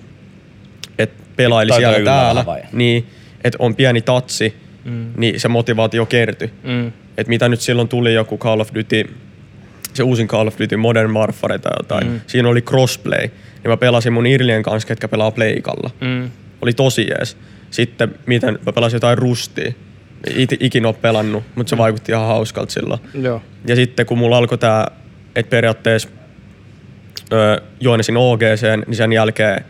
että pelaili Taitoja siellä täällä, vai? niin että on pieni tatsi, mm. niin se motivaatio kertyi. Mm. Että mitä nyt silloin tuli joku Call of Duty, se uusin Call of Duty Modern Warfare tai jotain, mm. siinä oli crossplay. Niin mä pelasin mun Irlien kanssa, ketkä pelaa pleikalla. Mm. Oli tosi jees. Sitten miten mä pelasin jotain rustia. It, ikinä ole pelannut, mutta se vaikutti ihan hauskalta silloin. Joo. Ja sitten kun mulla alkoi tää, että periaatteessa öö, joinasin OGC, niin sen jälkeen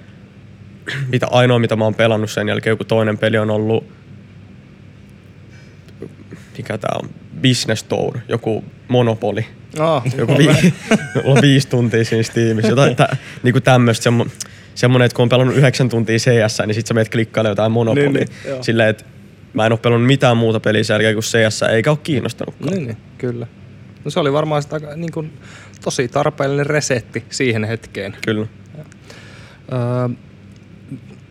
mitä ainoa, mitä mä oon pelannut sen jälkeen, joku toinen peli on ollut, mikä tää on, Business Tour, joku Monopoly. Ah, Joku vi- on viisi tuntia siinä Steamissa. Jotain tä, niinku tämmöstä semmo, semmonen, että kun on pelannut yhdeksän tuntia CS, niin sit sä menet klikkailemaan jotain Monopoly. Niin, niin. Silleen, että mä en oo pelannut mitään muuta peliä sen jälkeen kuin CS, eikä oo kiinnostanutkaan. niin, niin, kyllä. No se oli varmaan sitä, niin kuin, tosi tarpeellinen resetti siihen hetkeen. Kyllä. Öö,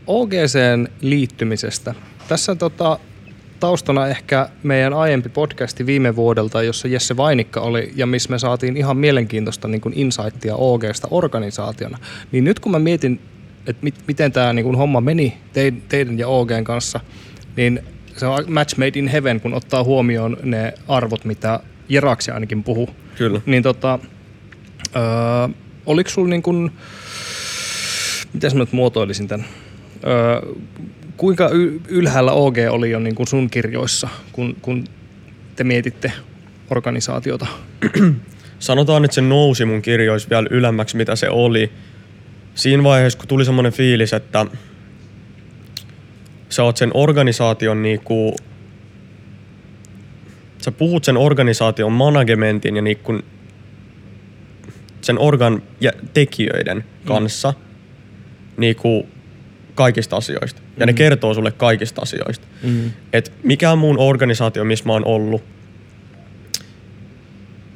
OGCn liittymisestä. Tässä tota, taustana ehkä meidän aiempi podcasti viime vuodelta, jossa Jesse Vainikka oli ja missä me saatiin ihan mielenkiintoista niin kuin insightia OGsta organisaationa. Niin nyt kun mä mietin, että mit, miten tämä niin kuin homma meni teidän, teidän ja OGn kanssa, niin se on match made in heaven, kun ottaa huomioon ne arvot, mitä Jeraksi ainakin puhuu. Kyllä. Niin tota, öö, oliko sulla niin kuin, miten mä nyt muotoilisin tämän? Öö, kuinka ylhäällä OG oli jo niin kuin sun kirjoissa, kun, kun te mietitte organisaatiota? Sanotaan, että se nousi mun kirjoissa vielä ylemmäksi, mitä se oli. Siinä vaiheessa, kun tuli semmoinen fiilis, että sä oot sen organisaation niinku, sä puhut sen organisaation managementin ja niinku sen organ ja tekijöiden kanssa mm. niinku kaikista asioista. Ja ne kertoo sulle kaikista asioista. Mm. Et mikään muun organisaatio, missä mä oon ollut,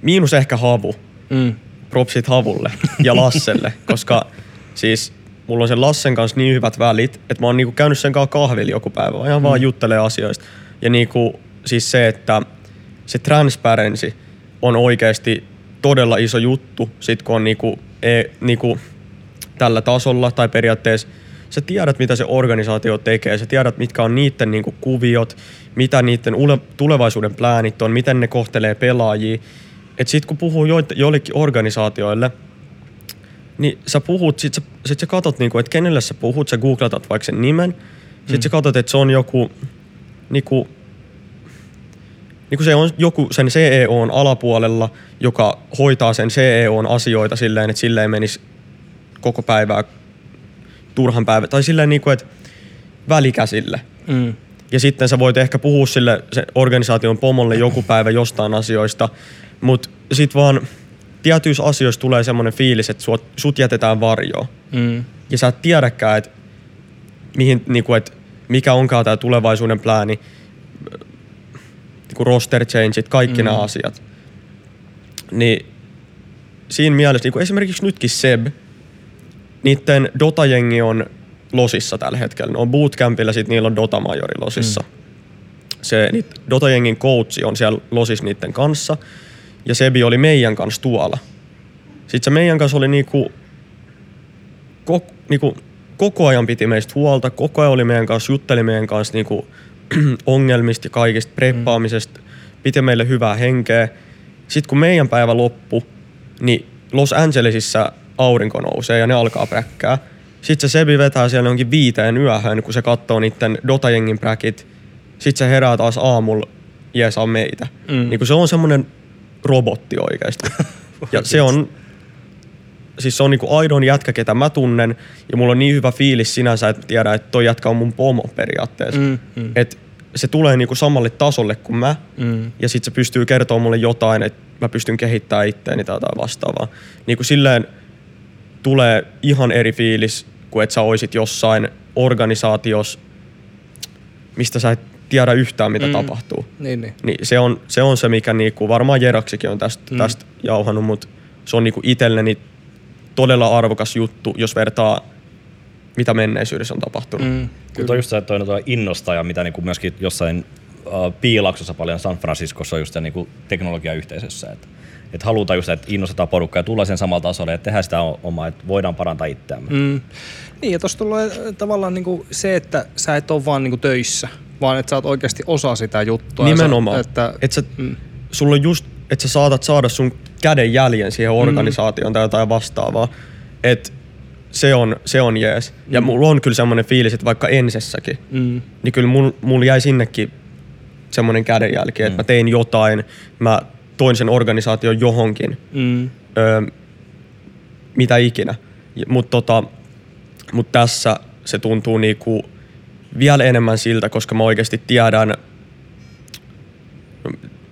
miinus ehkä havu, Mm. propsit Havulle ja Lasselle, koska siis mulla on sen Lassen kanssa niin hyvät välit, että mä oon niinku käynyt sen kanssa kahvilla joku päivä, ihan vaan juttelee asioista. Ja niinku, siis se, että se transparency on oikeasti todella iso juttu, sit kun on niinku, e, niinku tällä tasolla tai periaatteessa. Sä tiedät, mitä se organisaatio tekee, sä tiedät, mitkä on niiden niinku kuviot, mitä niiden ule- tulevaisuuden pläänit on, miten ne kohtelee pelaajia. Et sit kun puhuu joit- joillekin organisaatioille, niin sä puhut, sit sä, sit sä katot, niinku, että kenelle sä puhut, sä googlatat vaikka sen nimen, sit sä katot, että se on joku, niinku, niinku se on joku sen CEOn alapuolella, joka hoitaa sen CEOn asioita silleen, että silleen menisi koko päivää turhan päivä, tai silleen niinku, että välikäsille. Mm. Ja sitten sä voit ehkä puhua sille se organisaation pomolle joku päivä jostain asioista, mutta sit vaan tietyissä asioissa tulee semmoinen fiilis, että sut, sut jätetään varjoon. Mm. Ja sä et tiedäkään, että mihin, niinku, et mikä onkaan tämä tulevaisuuden plääni, niinku roster changeit, kaikki mm. nämä asiat. Niin siinä mielessä, niinku esimerkiksi nytkin Seb, niiden Dota-jengi on Losissa tällä hetkellä. Ne on bootcampilla, sit niillä on Dota-majori Losissa. Mm. Se niit, Dota-jengin coachi on siellä Losissa niiden kanssa. Ja Sebi oli meidän kanssa tuolla. Sitten se meidän kanssa oli niinku, kok, niinku koko ajan piti meistä huolta, koko ajan oli meidän kanssa, jutteli meidän kanssa niinku ongelmista ja kaikista preppaamisesta, piti meille hyvää henkeä. Sitten kun meidän päivä loppu, niin Los Angelesissa aurinko nousee ja ne alkaa präkkää. Sitten se Sebi vetää siellä jonkin viiteen yöhön, kun se katsoo niiden Dota-jengin präkit. Sitten se herää taas aamulla jeesaa meitä. Mm. Niin kun se on semmonen robotti oikeasti. ja se on, siis se on niinku aidon jätkä, ketä mä tunnen. Ja mulla on niin hyvä fiilis sinänsä, että tiedän, että toi jätkä on mun pomo periaatteessa. Mm, mm. Et se tulee niinku samalle tasolle kuin mä, Mm. ja sitten se pystyy kertoa mulle jotain, että mä pystyn kehittämään itteeni tai jotain vastaavaa. Niin kuin silleen tulee ihan eri fiilis, kuin että sä oisit jossain organisaatiossa, mistä sä et tiedä yhtään, mitä Mm. tapahtuu. Niin, niin. Niin se on se, on se mikä niinku, varmaan Jeraksikin on tästä, Mm. mm. tästä jauhannut, mutta se on niinku itselleni todella arvokas juttu, jos vertaa mitä menneisyydessä on tapahtunut. Mm. Mutta on just se, että toi tuo innostaja, mitä niinku myöskin jossain uh, piilaksossa paljon San Franciscossa on just se niinku teknologiayhteisössä. Että et halutaan just, että innostetaan porukkaa ja tulla sen samalla tasolle, että tehdään sitä omaa, että voidaan parantaa itseämme. Mm. Niin, ja tuossa tulee äh, tavallaan niinku se, että sä et ole vaan niinku töissä, vaan että sä oot oikeasti osa sitä juttua. ja Nimenomaan. Sä, että, Et sä, mm. sulla on just, että sä saatat saada sun käden jäljen siihen organisaatioon mm. tai jotain vastaavaa. Et se on, se on jees. Mm. Ja mulla on kyllä semmoinen fiilis, että vaikka ensessäkin, Mm. niin kyllä mulla mul jäi sinnekin semmoinen kädenjälki, että mä tein jotain, mä toin sen organisaation johonkin, Mm. öö, mitä ikinä. Mutta tota, mut tässä se tuntuu niinku vielä enemmän siltä, koska mä oikeasti tiedän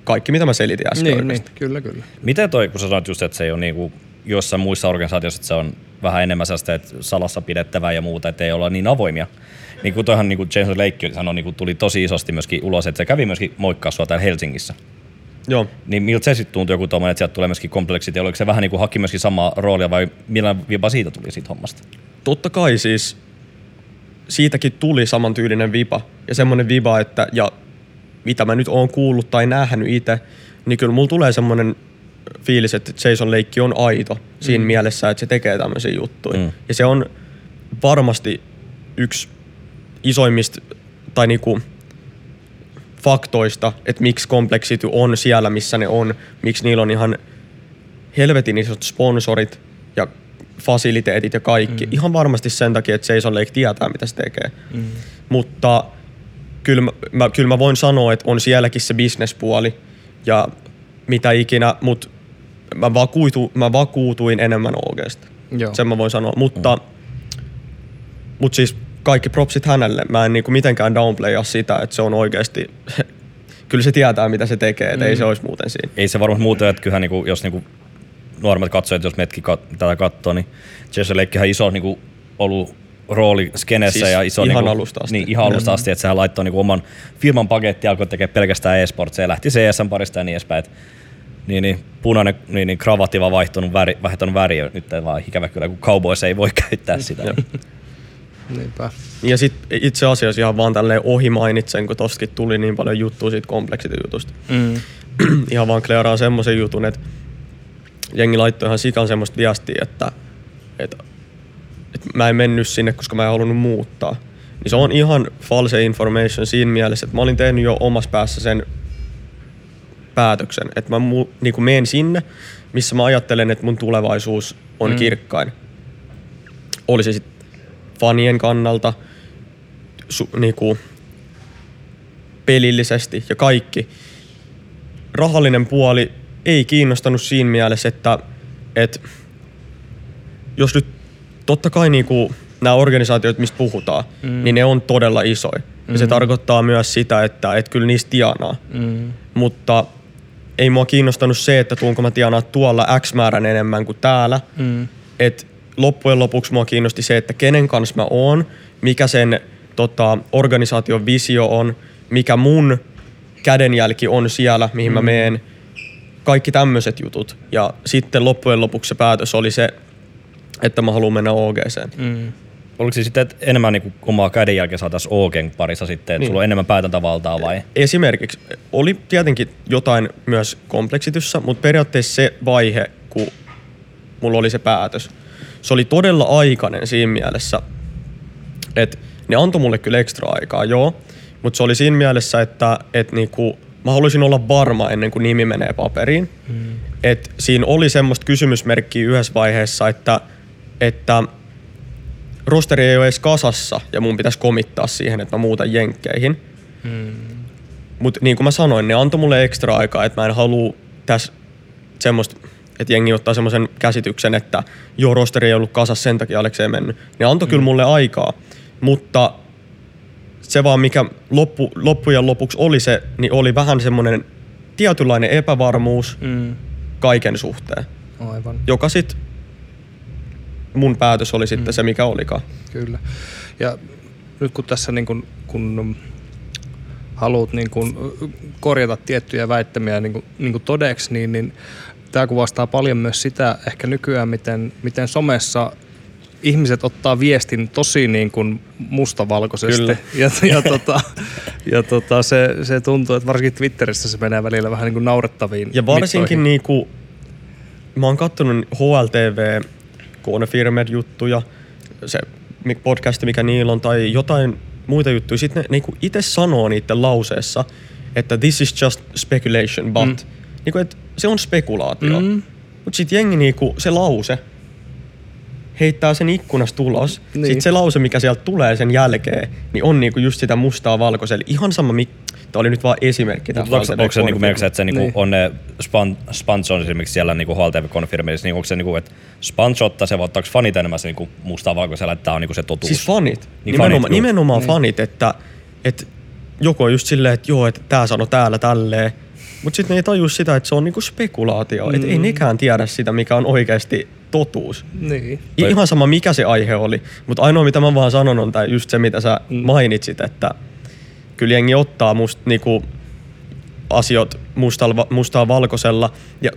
kaikki, mitä mä selitin äsken Niin, niin, kyllä, kyllä. Miten toi, kun sä sanoit just, että se ei ole niinku jossain muissa organisaatioissa, että se on vähän enemmän sellaista, että salassa pidettävää ja muuta, että ei olla niin avoimia. Niin kuin toihan niin kuin Jason Lake sanoi, niin kuin tuli tosi isosti myöskin ulos, että se kävi myöskin moikkaa sua täällä Helsingissä. Joo. Niin miltä se sitten tuntui joku tommonen, että sieltä tulee myöskin kompleksiti, oliko se vähän niin kuin haki myöskin samaa roolia vai millä vipa siitä tuli siitä hommasta? Totta kai siis siitäkin tuli samantyylinen vipa. Ja semmoinen viba, että ja mitä mä nyt oon kuullut tai nähnyt itse, niin kyllä mulla tulee semmoinen fiilis, että Jason Leikki on aito siinä mm. mielessä, että se tekee tämmöisiä juttuja. Mm. Ja se on varmasti yksi isoimmista tai niinku faktoista, että miksi Complexity on siellä, missä ne on, miksi niillä on ihan helvetin isot sponsorit ja fasiliteetit ja kaikki. Mm. Ihan varmasti sen takia, että Jason Lake tietää, mitä se tekee. Mm. Mutta kyllä mä, mä, kyllä mä voin sanoa, että on sielläkin se bisnespuoli ja mitä ikinä, mutta mä, vakuutu, mä vakuutuin enemmän OGsta. Joo. Sen mä voin sanoa. Mutta, mm. mutta siis kaikki propsit hänelle. Mä en niinku mitenkään downplaya sitä, että se on oikeasti... kyllä se tietää, mitä se tekee, että mm. ei se olisi muuten siinä. Ei se varmasti muuten, että kyllähän niinku, jos niinku nuoremmat katsojat, jos metkin kat- tätä katsoo, niin Jason Leikkihän iso niinku ollut rooli skenessä Siis ja iso ihan niinku, alusta asti. Niin, ihan alusta asti, että sehän laittoi niinku oman firman paketti ja alkoi tekemään pelkästään e-sportsia ja lähti CSN parista ja niin edespäin. Et, niin, niin, punainen niin, niin kravatti vaan vaihtunut väri, vaihtanut väriä nyt vaan ikävä kyllä, kun Cowboys ei voi käyttää sitä. Niinpä. Ja sit itse asiassa ihan vaan tälleen ohi mainitsen, kun tostakin tuli niin paljon juttua siitä Complexity-jutusta. Mm. ihan vaan klearaan semmoisen jutun, että jengi laittoi ihan sikan semmoista viestiä, että, että, että mä en mennyt sinne, koska mä en halunnut muuttaa. Niin se on ihan false information siinä mielessä, että mä olin tehnyt jo omassa päässä sen päätöksen, että mä mu, niin menen sinne, missä mä ajattelen, että mun tulevaisuus on mm. kirkkain. Olisi sitten fanien kannalta, su, niinku, pelillisesti ja kaikki. Rahallinen puoli ei kiinnostanut siinä mielessä, että, että jos nyt totta kai niinku, nämä organisaatiot, mistä puhutaan, mm. niin ne on todella isoja. Mm. Ja se tarkoittaa myös sitä, että, että kyllä niistä tienaa. Mm. Mutta ei mua kiinnostanut se, että tuunko mä tienaa tuolla X määrän enemmän kuin täällä. Mm. Et loppujen lopuksi mua kiinnosti se, että kenen kanssa mä oon, mikä sen tota, organisaation visio on, mikä mun kädenjälki on siellä, mihin mm. mä meen. Kaikki tämmöiset jutut. Ja sitten loppujen lopuksi se päätös oli se, että mä haluan mennä OGCen. Mm. Oliko se sitten, että enemmän niin omaa kädenjälkeä saataisiin Ogen parissa sitten, että Niin. sulla on enemmän päätäntävaltaa vai? Esimerkiksi oli tietenkin jotain myös kompleksityssä, mutta periaatteessa se vaihe, kun mulla oli se päätös, se oli todella aikainen siinä mielessä, että ne antoi mulle kyllä ekstra aikaa, joo, mutta se oli siinä mielessä, että, että niinku, mä haluaisin olla varma ennen kuin nimi menee paperiin. Mm. Et siinä oli semmoista kysymysmerkkiä yhdessä vaiheessa, että, että rosteri ei ole edes kasassa ja mun pitäisi komittaa siihen, että mä muutan jenkkeihin. Mutta niin kuin mä sanoin, ne antoi mulle ekstra aikaa, että mä en halua tässä semmoista, että jengi ottaa semmoisen käsityksen, että joo, rosteri ei ollut kasassa, sen takia Aleksi ei mennyt. Ne antoi mm. kyllä mulle aikaa, mutta se vaan mikä loppu, loppujen lopuksi oli se, niin oli vähän semmoinen tietynlainen epävarmuus Mm, kaiken suhteen, aivan. joka sit mun päätös oli sitten se, mikä olikaan. Kyllä. Ja nyt kun tässä niin kun, kun haluat niin kun korjata tiettyjä väittämiä niin kun, niin kun todeksi, niin, niin tämä kuvastaa paljon myös sitä ehkä nykyään, miten, miten somessa ihmiset ottaa viestin tosi niin kuin mustavalkoisesti. Kyllä. Ja, ja, tota, ja tota, se, se tuntuu, että varsinkin Twitterissä se menee välillä vähän niin kuin naurettaviin Ja varsinkin mittoihin. niinku, mä oon kattonut HLTV Confirmed juttuja, se podcasti mikä niillä on, tai jotain muita juttuja. Sitten ne niinku itse sanoo niiden lauseessa, että this is just speculation, but. Mm. Niinku, et se on spekulaatio. Mm. Mutta sitten jengi niinku, se lause, heittää sen ikkunasta ulos. Niin. Sitten se lause, mikä sieltä tulee sen jälkeen, niin on niinku just sitä mustaa valkoisella. Ihan sama, mik... Tämä oli nyt vaan esimerkki. Mutta onko, se niinku merkiksi, että se niinku Niin. on ne span, sponsor esimerkiksi siellä niinku HLTV konfirmissa, niin onko se niinku, että ottaa se, vai ottaako fanit enemmän se niinku mustaa valkoisella, että tämä on niinku se totuus? Siis fanit. Niin Niin nimenomaan fanit, nimenomaan fanit, että, että joku on just silleen, että joo, että tää sano täällä tälleen. Mutta sitten ne ei tajua sitä, että se on niinku spekulaatio. Mm. Että ei nekään tiedä sitä, mikä on oikeasti totuus. Niin. Ihan sama, mikä se aihe oli. Mutta ainoa, mitä mä vaan sanon, on tää just se, mitä sä mm. mainitsit, että kyllä jengi ottaa must, niinku, asiat mustal, mustaa valkoisella. Ja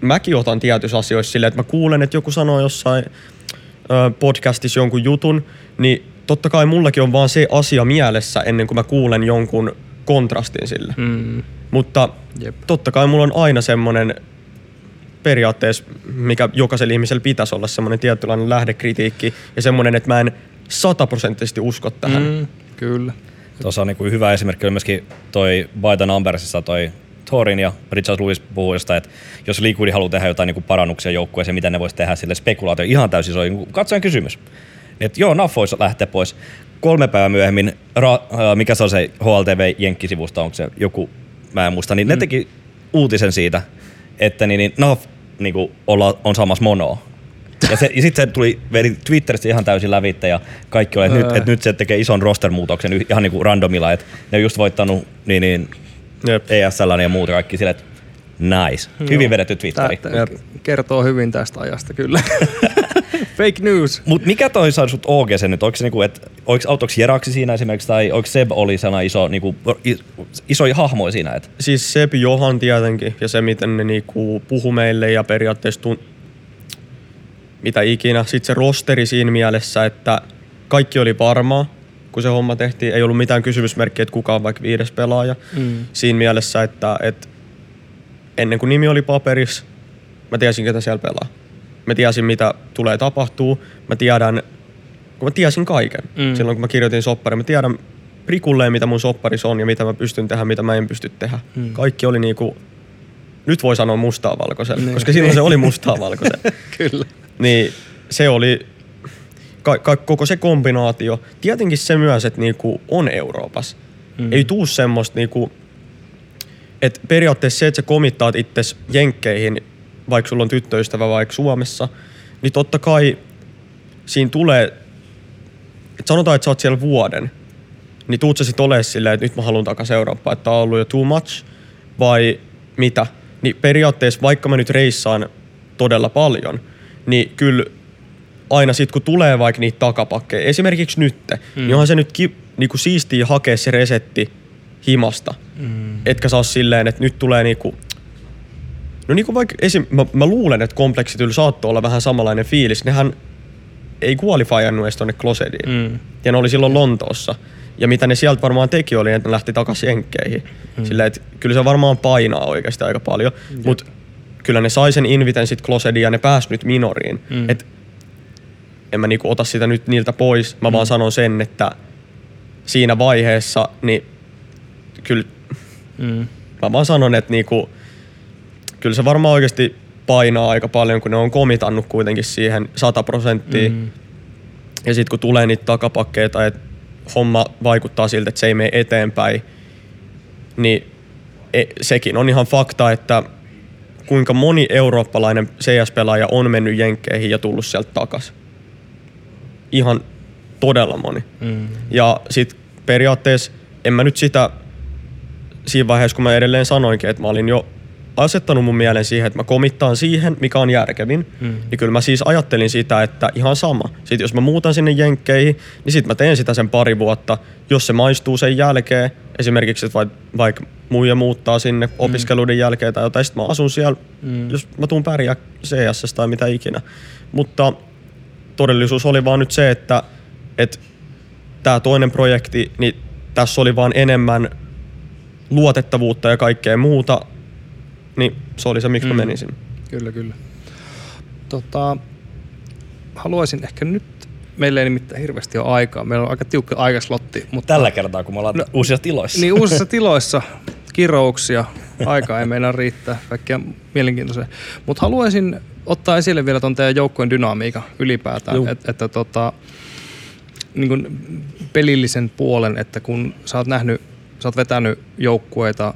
mäkin otan tietyissä asioissa silleen, että mä kuulen, että joku sanoo jossain ö, podcastissa jonkun jutun, niin totta kai mullakin on vaan se asia mielessä ennen kuin mä kuulen jonkun kontrastin sille. Mm. Mutta Jep. totta kai mulla on aina semmoinen periaatteessa, mikä jokaisella ihmisellä pitäisi olla semmoinen tietynlainen lähdekritiikki ja semmoinen, että mä en sataprosenttisesti usko tähän. Mm. Kyllä. Tuossa on niinku hyvä esimerkki oli myöskin toi By the Numbersissa toi Thorin ja Richard Lewis puhuu jostain, että jos Liquid haluaa tehdä jotain niinku parannuksia joukkueeseen, mitä ne voisi tehdä sille spekulaatio, ihan täysin se on niinku katsojen kysymys. Et joo, Naff voisi lähteä pois. Kolme päivää myöhemmin, ra, äh, mikä se on se HLTV Jenkkisivusta, onko se joku, mä en muista, niin mm. ne teki uutisen siitä, että niin, niin Naff niinku olla, on saamassa monoa. Ja, se, ja sitten se tuli veri Twitteristä ihan täysin lävitte ja kaikki oli, että nyt, et nyt se tekee ison roster-muutoksen ihan niinku randomilla, että ne on just voittanut niin, niin Jep. ESL ja muuta kaikki sille, että nice. Hyvin vedetty Twitteri. Tää kertoo hyvin tästä ajasta, kyllä. Fake news. Mut mikä toi sai sut OG sen nyt? Oliko se niinku, että Jeraksi siinä esimerkiksi tai oliko Seb oli sellainen iso, niinku, iso hahmo siinä? Et? Siis Seb Johan tietenkin ja se, miten ne niinku puhu meille ja periaatteessa. Mitä ikinä. Sitten se rosteri siinä mielessä, että kaikki oli varmaa, kun se homma tehtiin. Ei ollut mitään kysymysmerkkiä, että kuka on vaikka viides pelaaja. Mm. Siinä mielessä, että, että ennen kuin nimi oli paperissa, mä tiesin, ketä siellä pelaa. Mä tiesin, mitä tulee tapahtuu. Mä tiedän, kun mä tiesin kaiken. Mm. Silloin, kun mä kirjoitin sopparin, mä tiedän prikulleen, mitä mun sopparissa on ja mitä mä pystyn tehdä, mitä mä en pysty tehdä. Mm. Kaikki oli niinku, nyt voi sanoa mustaa valkoisella, Niin. koska silloin se oli mustaa valkoisella. Kyllä. Niin se oli ka- ka- koko se kombinaatio. Tietenkin se myös, että niinku on Euroopassa. Mm. Ei tuu semmoista niinku, että periaatteessa se, että sä komittaat itses jenkkeihin, vaikka sulla on tyttöystävä vaikka Suomessa, niin totta kai siinä tulee, että sanotaan, että sä oot siellä vuoden, niin tuut sä sit olemaan silleen, että nyt mä haluan takaisin Eurooppaan, että tää on ollut jo too much, vai mitä? Niin periaatteessa, vaikka mä nyt reissaan todella paljon, niin kyllä aina sit kun tulee vaikka niitä takapakkeja, esimerkiksi nytte, mm. niin onhan se nyt ki, niinku siistiä hakea se resetti himasta. Mm. Etkä saa silleen, että nyt tulee niinku, no niinku vaikka esim, mä, mä luulen, että kompleksityllä saattoi olla vähän samanlainen fiilis. Nehän ei qualifyannut edes tonne Closediin. Mm. Ja ne oli silloin Lontoossa. Ja mitä ne sieltä varmaan teki oli, että ne lähti takaisin Jenkkeihin. Mm. Silleen, että kyllä se varmaan painaa oikeasti aika paljon. Mutta kyllä ne sai sen inviten sit Closediin ja ne pääsi nyt minoriin. Mm. Et en mä niinku ota sitä nyt niiltä pois. Mä mm. vaan sanon sen, että siinä vaiheessa, niin kyllä Mm. mä vaan sanon, että niinku, kyllä se varmaan oikeasti painaa aika paljon, kun ne on komitannut kuitenkin siihen 100 prosenttia. Mm. Ja sitten kun tulee niitä takapakkeja tai että homma vaikuttaa siltä, että se ei mene eteenpäin, niin e- sekin on ihan fakta, että kuinka moni eurooppalainen CS-pelaaja on mennyt jenkkeihin ja tullut sieltä takas. Ihan todella moni. Mm. Ja sit periaatteessa en mä nyt sitä siinä vaiheessa, kun mä edelleen sanoinkin, että mä olin jo asettanut mun mielen siihen, että mä komittaan siihen, mikä on järkevin, mm. niin kyllä mä siis ajattelin sitä, että ihan sama. Sitten jos mä muutan sinne jenkkeihin, niin sitten mä teen sitä sen pari vuotta. Jos se maistuu sen jälkeen, esimerkiksi että vaikka vaik muija muuttaa sinne mm. opiskeluiden jälkeen tai jotain, sitten mä asun siellä, mm. jos mä tuun pärjää CS tai mitä ikinä. Mutta todellisuus oli vaan nyt se, että, että tämä toinen projekti, niin tässä oli vaan enemmän luotettavuutta ja kaikkea muuta, niin se oli se, miksi mm. mä menin sinne. Kyllä, kyllä. Tota, haluaisin ehkä nyt, meillä ei nimittäin hirveästi ole aikaa, meillä on aika tiukka aikaslotti. Mutta Tällä kertaa, kun me ollaan no, uusissa tiloissa. Niin, uusissa tiloissa, kirouksia, aikaa ei meillä riittää, kaikkia mielenkiintoisia. Mutta haluaisin ottaa esille vielä tuon teidän joukkojen dynamiikan ylipäätään, että, että tota, niin kuin pelillisen puolen, että kun sä oot nähnyt, sä oot vetänyt joukkueita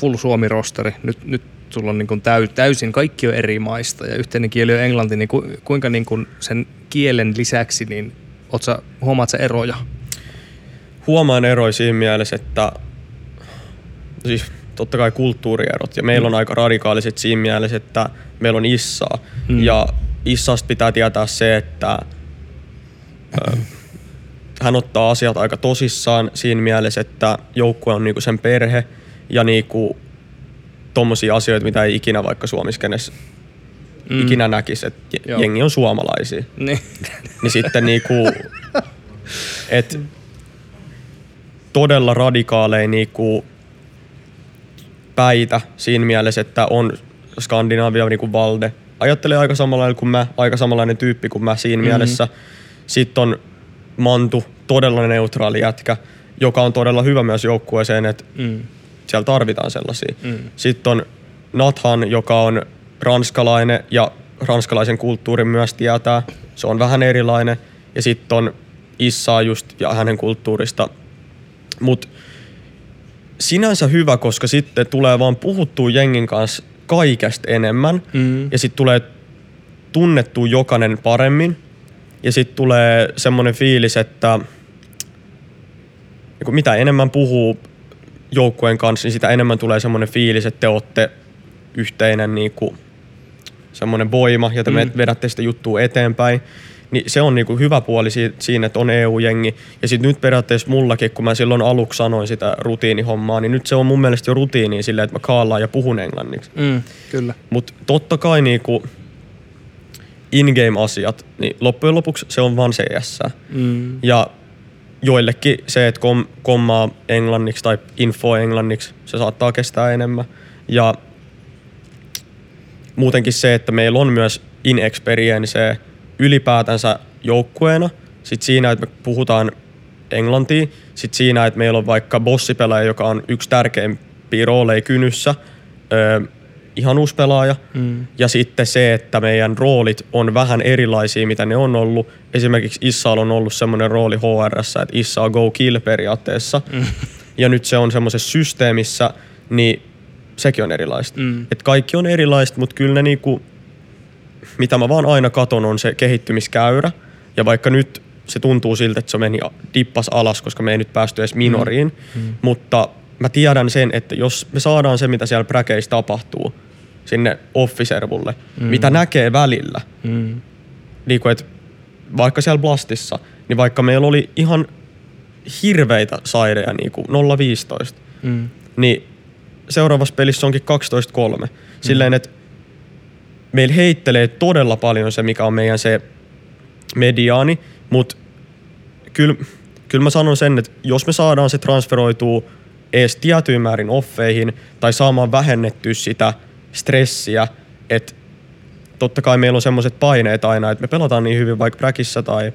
full Suomi-rosteri, nyt, nyt sulla on niin kuin täy, täysin, kaikki on eri maista ja yhteinen kieli on englanti, niin ku, kuinka niin kuin sen kielen lisäksi, niin sä, huomaat sä eroja? Huomaan eroja siinä mielessä, että siis totta kai kulttuurierot ja meillä mm. on aika radikaaliset siinä mielessä, että meillä on Issaa mm. ja Issasta pitää tietää se, että ö, hän ottaa asiat aika tosissaan siinä mielessä, että joukkue on niinku sen perhe ja niinku tommosia asioita, mitä ei ikinä vaikka Suomiskenessä mm. ikinä näkisi, että Joo. jengi on suomalaisia. Niin. niin sitten niinku, et todella radikaaleja niinku päitä siinä mielessä, että on Skandinavia niinku Valde. Ajattelee aika samanlainen kuin mä, aika samanlainen tyyppi kuin mä siinä mm-hmm. mielessä. Sitten on Mantu, todella neutraali jätkä, joka on todella hyvä myös joukkueeseen, että Mm. Siellä tarvitaan sellaisia. Mm. Sitten on Nathan, joka on ranskalainen ja ranskalaisen kulttuurin myös tietää. Se on vähän erilainen. Ja sitten on Issa just ja hänen kulttuurista. Mutta sinänsä hyvä, koska sitten tulee vaan puhuttua jengin kanssa kaikesta enemmän. Mm. Ja sitten tulee tunnettua jokainen paremmin. Ja sitten tulee semmoinen fiilis, että niin mitä enemmän puhuu joukkueen kanssa, niin sitä enemmän tulee semmoinen fiilis, että te olette yhteinen niin kuin, semmoinen voima ja te mm. vedätte sitä juttua eteenpäin. Niin se on niinku hyvä puoli si- siinä, että on EU-jengi. Ja sitten nyt periaatteessa mullakin, kun mä silloin aluksi sanoin sitä rutiinihommaa, niin nyt se on mun mielestä jo rutiini silleen, että mä kaallaan ja puhun englanniksi. Mm, kyllä. Mutta totta kai niinku in-game-asiat, niin loppujen lopuksi se on vaan CS. Mm. Ja joillekin se, että kom, kommaa englanniksi tai info englanniksi, se saattaa kestää enemmän. Ja muutenkin se, että meillä on myös inexperience ylipäätänsä joukkueena. Sitten siinä, että me puhutaan englantia. Sitten siinä, että meillä on vaikka bossipelaaja, joka on yksi tärkeimpiä rooleja kynyssä. Öö, ihan uusi pelaaja. Mm. Ja sitten se, että meidän roolit on vähän erilaisia, mitä ne on ollut. Esimerkiksi Issalla on ollut semmoinen rooli HRS, että Issa on go kill periaatteessa. Mm. Ja nyt se on semmoisessa systeemissä, niin sekin on erilaista. Mm. Et kaikki on erilaista, mutta kyllä ne niinku, mitä mä vaan aina katon, on se kehittymiskäyrä. Ja vaikka nyt se tuntuu siltä, että se meni dippas alas, koska me ei nyt päästy edes minoriin, mm. mutta mä tiedän sen, että jos me saadaan se, mitä siellä präkeissä tapahtuu, sinne officervulle, mm. mitä näkee välillä, Mm. niin kuin, että vaikka siellä Blastissa, niin vaikka meillä oli ihan hirveitä saideja, niin kuin 0-15, Mm. niin seuraavassa pelissä onkin 12-3. Silleen, että meillä heittelee todella paljon se, mikä on meidän se mediaani, mutta kyllä, kyllä mä sanon sen, että jos me saadaan se transferoituu edes tietyin määrin offeihin tai saamaan vähennettyä sitä stressiä, että totta kai meillä on semmoiset paineet aina, että me pelataan niin hyvin vaikka präkissä tai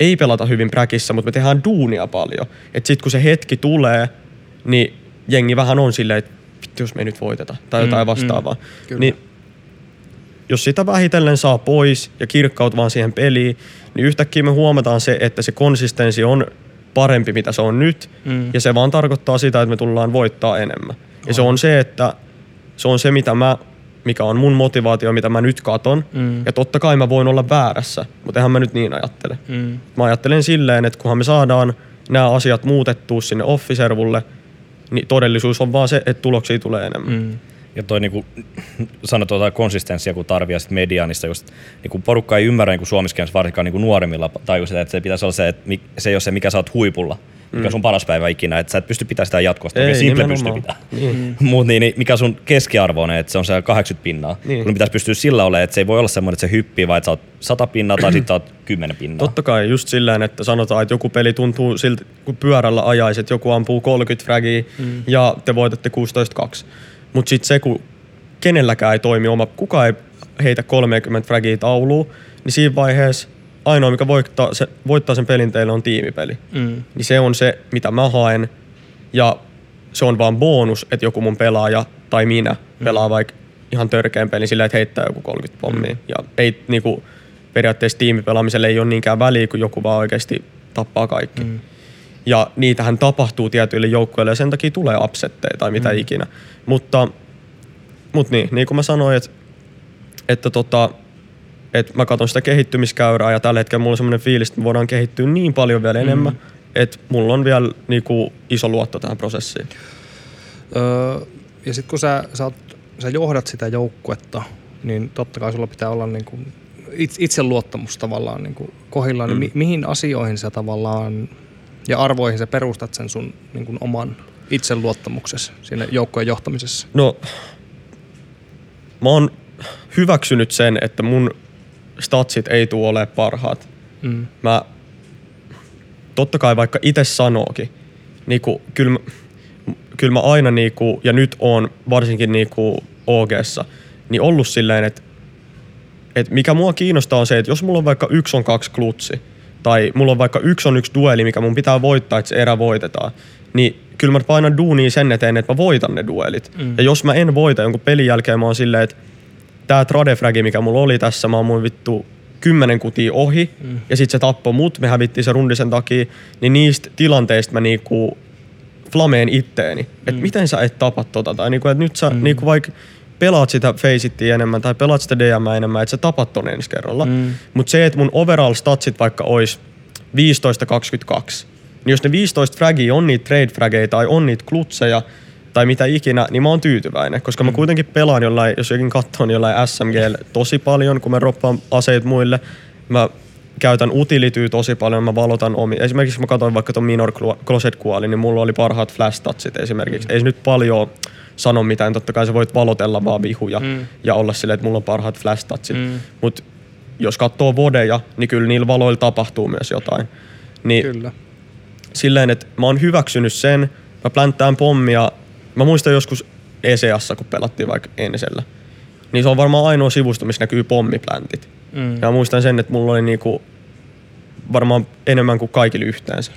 ei pelata hyvin präkissä, mutta me tehdään duunia paljon. Että sit kun se hetki tulee, niin jengi vähän on silleen, että vittu jos me ei nyt voiteta tai jotain Mm, vastaavaa. mm, kyllä. niin jos sitä vähitellen saa pois ja kirkkaut vaan siihen peliin, niin yhtäkkiä me huomataan se, että se konsistenssi on parempi, mitä se on nyt. Mm. Ja se vaan tarkoittaa sitä, että me tullaan voittaa enemmän. Ja se on se, että se on se, mitä mä, mikä on mun motivaatio, mitä mä nyt katon. Mm. Ja totta kai mä voin olla väärässä, mutta eihän mä nyt niin ajattele. Mm. Mä ajattelen silleen, että kunhan me saadaan nämä asiat muutettua sinne officervulle, niin todellisuus on vaan se, että tuloksia tulee enemmän. Mm. Ja toi niinku, sanotaan jotain konsistenssia, kun tarvii ja sit mediaanissa just, niinku porukka ei ymmärrä niinku suomessa varsinkaan niinku nuoremmilla tajuu sitä, että se pitäisi olla se, että se ei ole se, mikä sä oot huipulla, mikä on sun paras päivä ikinä, että sä et pysty pitämään sitä jatkuvasti, Ei, ei, Simple pystyy nimenomaan. pitämään. Niin. Mut niin, niin, mikä on sun keskiarvo on, että se on se 80 pinnaa. Niin. Kun pitäisi pystyä sillä olemaan, että se ei voi olla semmoinen, että se hyppii, vaan että sä oot 100 pinnaa tai sitten sä oot 10 pinnaa. Totta kai just sillä että sanotaan, että joku peli tuntuu siltä, kun pyörällä ajaisit, joku ampuu 30 fragia mm. ja te voitatte 16-2. Mutta sitten se, kun kenelläkään ei toimi oma, kukaan ei heitä 30 fragia tauluun, niin siinä vaiheessa ainoa, mikä voittaa, se, voittaa sen pelin teille on tiimipeli. Mm. Niin se on se, mitä mä haen ja se on vaan bonus, että joku mun pelaaja tai minä pelaa vaikka ihan törkeän pelin sillä, että heittää joku 30 pommia. Ja ei niinku, periaatteessa tiimipelaamiselle ei ole niinkään väliä, kun joku vaan oikeasti tappaa kaikki. Mm. Ja niitähän tapahtuu tietyille joukkueille ja sen takia tulee upsetteja tai mitä mm. ikinä. Mutta, mutta niin, niin kuin mä sanoin, että, että tota, että mä katson sitä kehittymiskäyrää ja tällä hetkellä mulla on semmoinen fiilis, että me voidaan kehittyä niin paljon vielä enemmän, että mulla on vielä niinku iso luotto tähän prosessiin. Öö, ja sitten kun sä, sä, oot, sä johdat sitä joukkuetta, niin totta kai sulla pitää olla niin kuin itse, itseluottamus tavallaan niin kuin kohillaan. Mm. Niin mi, mihin asioihin sä tavallaan ja arvoihin sä perustat sen sun niin kuin oman itseluottamuksessa siinä joukkojen johtamisessa? No, mä oon hyväksynyt sen, että mun statsit ei tule ole parhaat. Mm. Mä, totta kai vaikka itse sanookin, niinku, kyllä, mä- kyllä mä aina niinku, ja nyt on varsinkin niinku OGssa, niin ollut silleen, että et mikä mua kiinnostaa on se, että jos mulla on vaikka yksi on kaksi klutsi, tai mulla on vaikka yksi on yksi dueli, mikä mun pitää voittaa, että se erä voitetaan, niin kyllä mä painan duunia sen eteen, että mä voitan ne duelit. Mm. Ja jos mä en voita jonkun pelin jälkeen, mä oon silleen, että tää tradefragi, mikä mulla oli tässä, mä oon mun vittu kymmenen kutia ohi, mm. ja sit se tappoi mut, me hävittiin se rundi sen takia, niin niistä tilanteista mä niinku flameen itteeni, että Mm. miten sä et tapa tota, tai niinku, että nyt sä mm. niinku vaikka pelaat sitä Faceittiä enemmän tai pelaat sitä DM enemmän, että sä tapat ton ensi kerralla. Mm. Mutta se, että mun overall statsit vaikka ois 15-22, niin jos ne 15 fragia on niitä trade frageja tai on niitä klutseja tai mitä ikinä, niin mä oon tyytyväinen, koska mm. mä kuitenkin pelaan jollain, jos jokin katsoo, niin jollain SMG tosi paljon, kun mä roppaan aseet muille. Mä käytän utilityy tosi paljon, mä valotan omi. Esimerkiksi mä katsoin vaikka ton Minor Clo- Closet Kuali, niin mulla oli parhaat flash touchit esimerkiksi. Mm. Ei se nyt paljon sano mitään, totta kai sä voit valotella vaan vihuja mm. ja olla silleen, että mulla on parhaat flash touchit. Mm. Mut jos katsoo vodeja, niin kyllä niillä valoilla tapahtuu myös jotain. Niin Kyllä. silleen, että mä oon hyväksynyt sen, mä plänttään pommia. Mä muistan joskus ECassa, kun pelattiin vaikka Ensellä. Niin se on varmaan ainoa sivusto, missä näkyy pommipläntit. Mm. Ja mä muistan sen, että mulla oli niinku varmaan enemmän kuin kaikille yhteensä.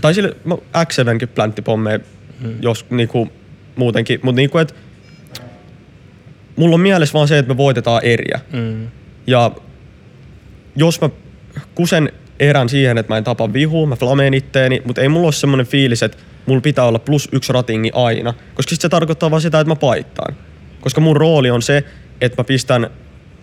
tai sille, mä X7kin pläntti pommeja, mm. jos niinku muutenkin. Mutta niinku, että mulla on mielessä vaan se, että me voitetaan eriä. Mm. Ja jos mä kusen erän siihen, että mä en tapa vihua, mä flameen itteeni, mutta ei mulla ole semmoinen fiilis, että mulla pitää olla plus yksi ratingi aina. Koska sit se tarkoittaa vaan sitä, että mä paittaan. Koska mun rooli on se, että mä pistän,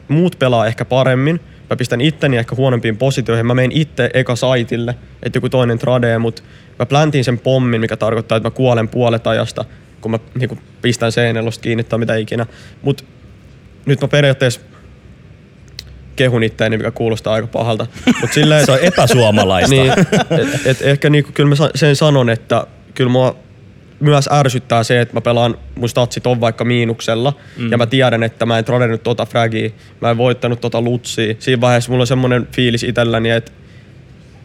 muut pelaa ehkä paremmin, mä pistän itteni ehkä huonompiin positioihin, mä menen itse eka saitille, että joku toinen tradee, mutta mä pläntin sen pommin, mikä tarkoittaa, että mä kuolen puolet ajasta, kun mä niin pistän seinälosta kiinni tai mitä ikinä. Mutta nyt mä periaatteessa kehun itteeni, mikä kuulostaa aika pahalta. Mut silleen, Se on epäsuomalaista. niin, et, et ehkä niinku, kyllä mä sen sanon, että kyllä mua myös ärsyttää se, että mä pelaan, mun statsit on vaikka miinuksella, mm. ja mä tiedän, että mä en tradennut tota fragia, mä en voittanut tota lutsia. Siinä vaiheessa mulla on semmonen fiilis itselläni, että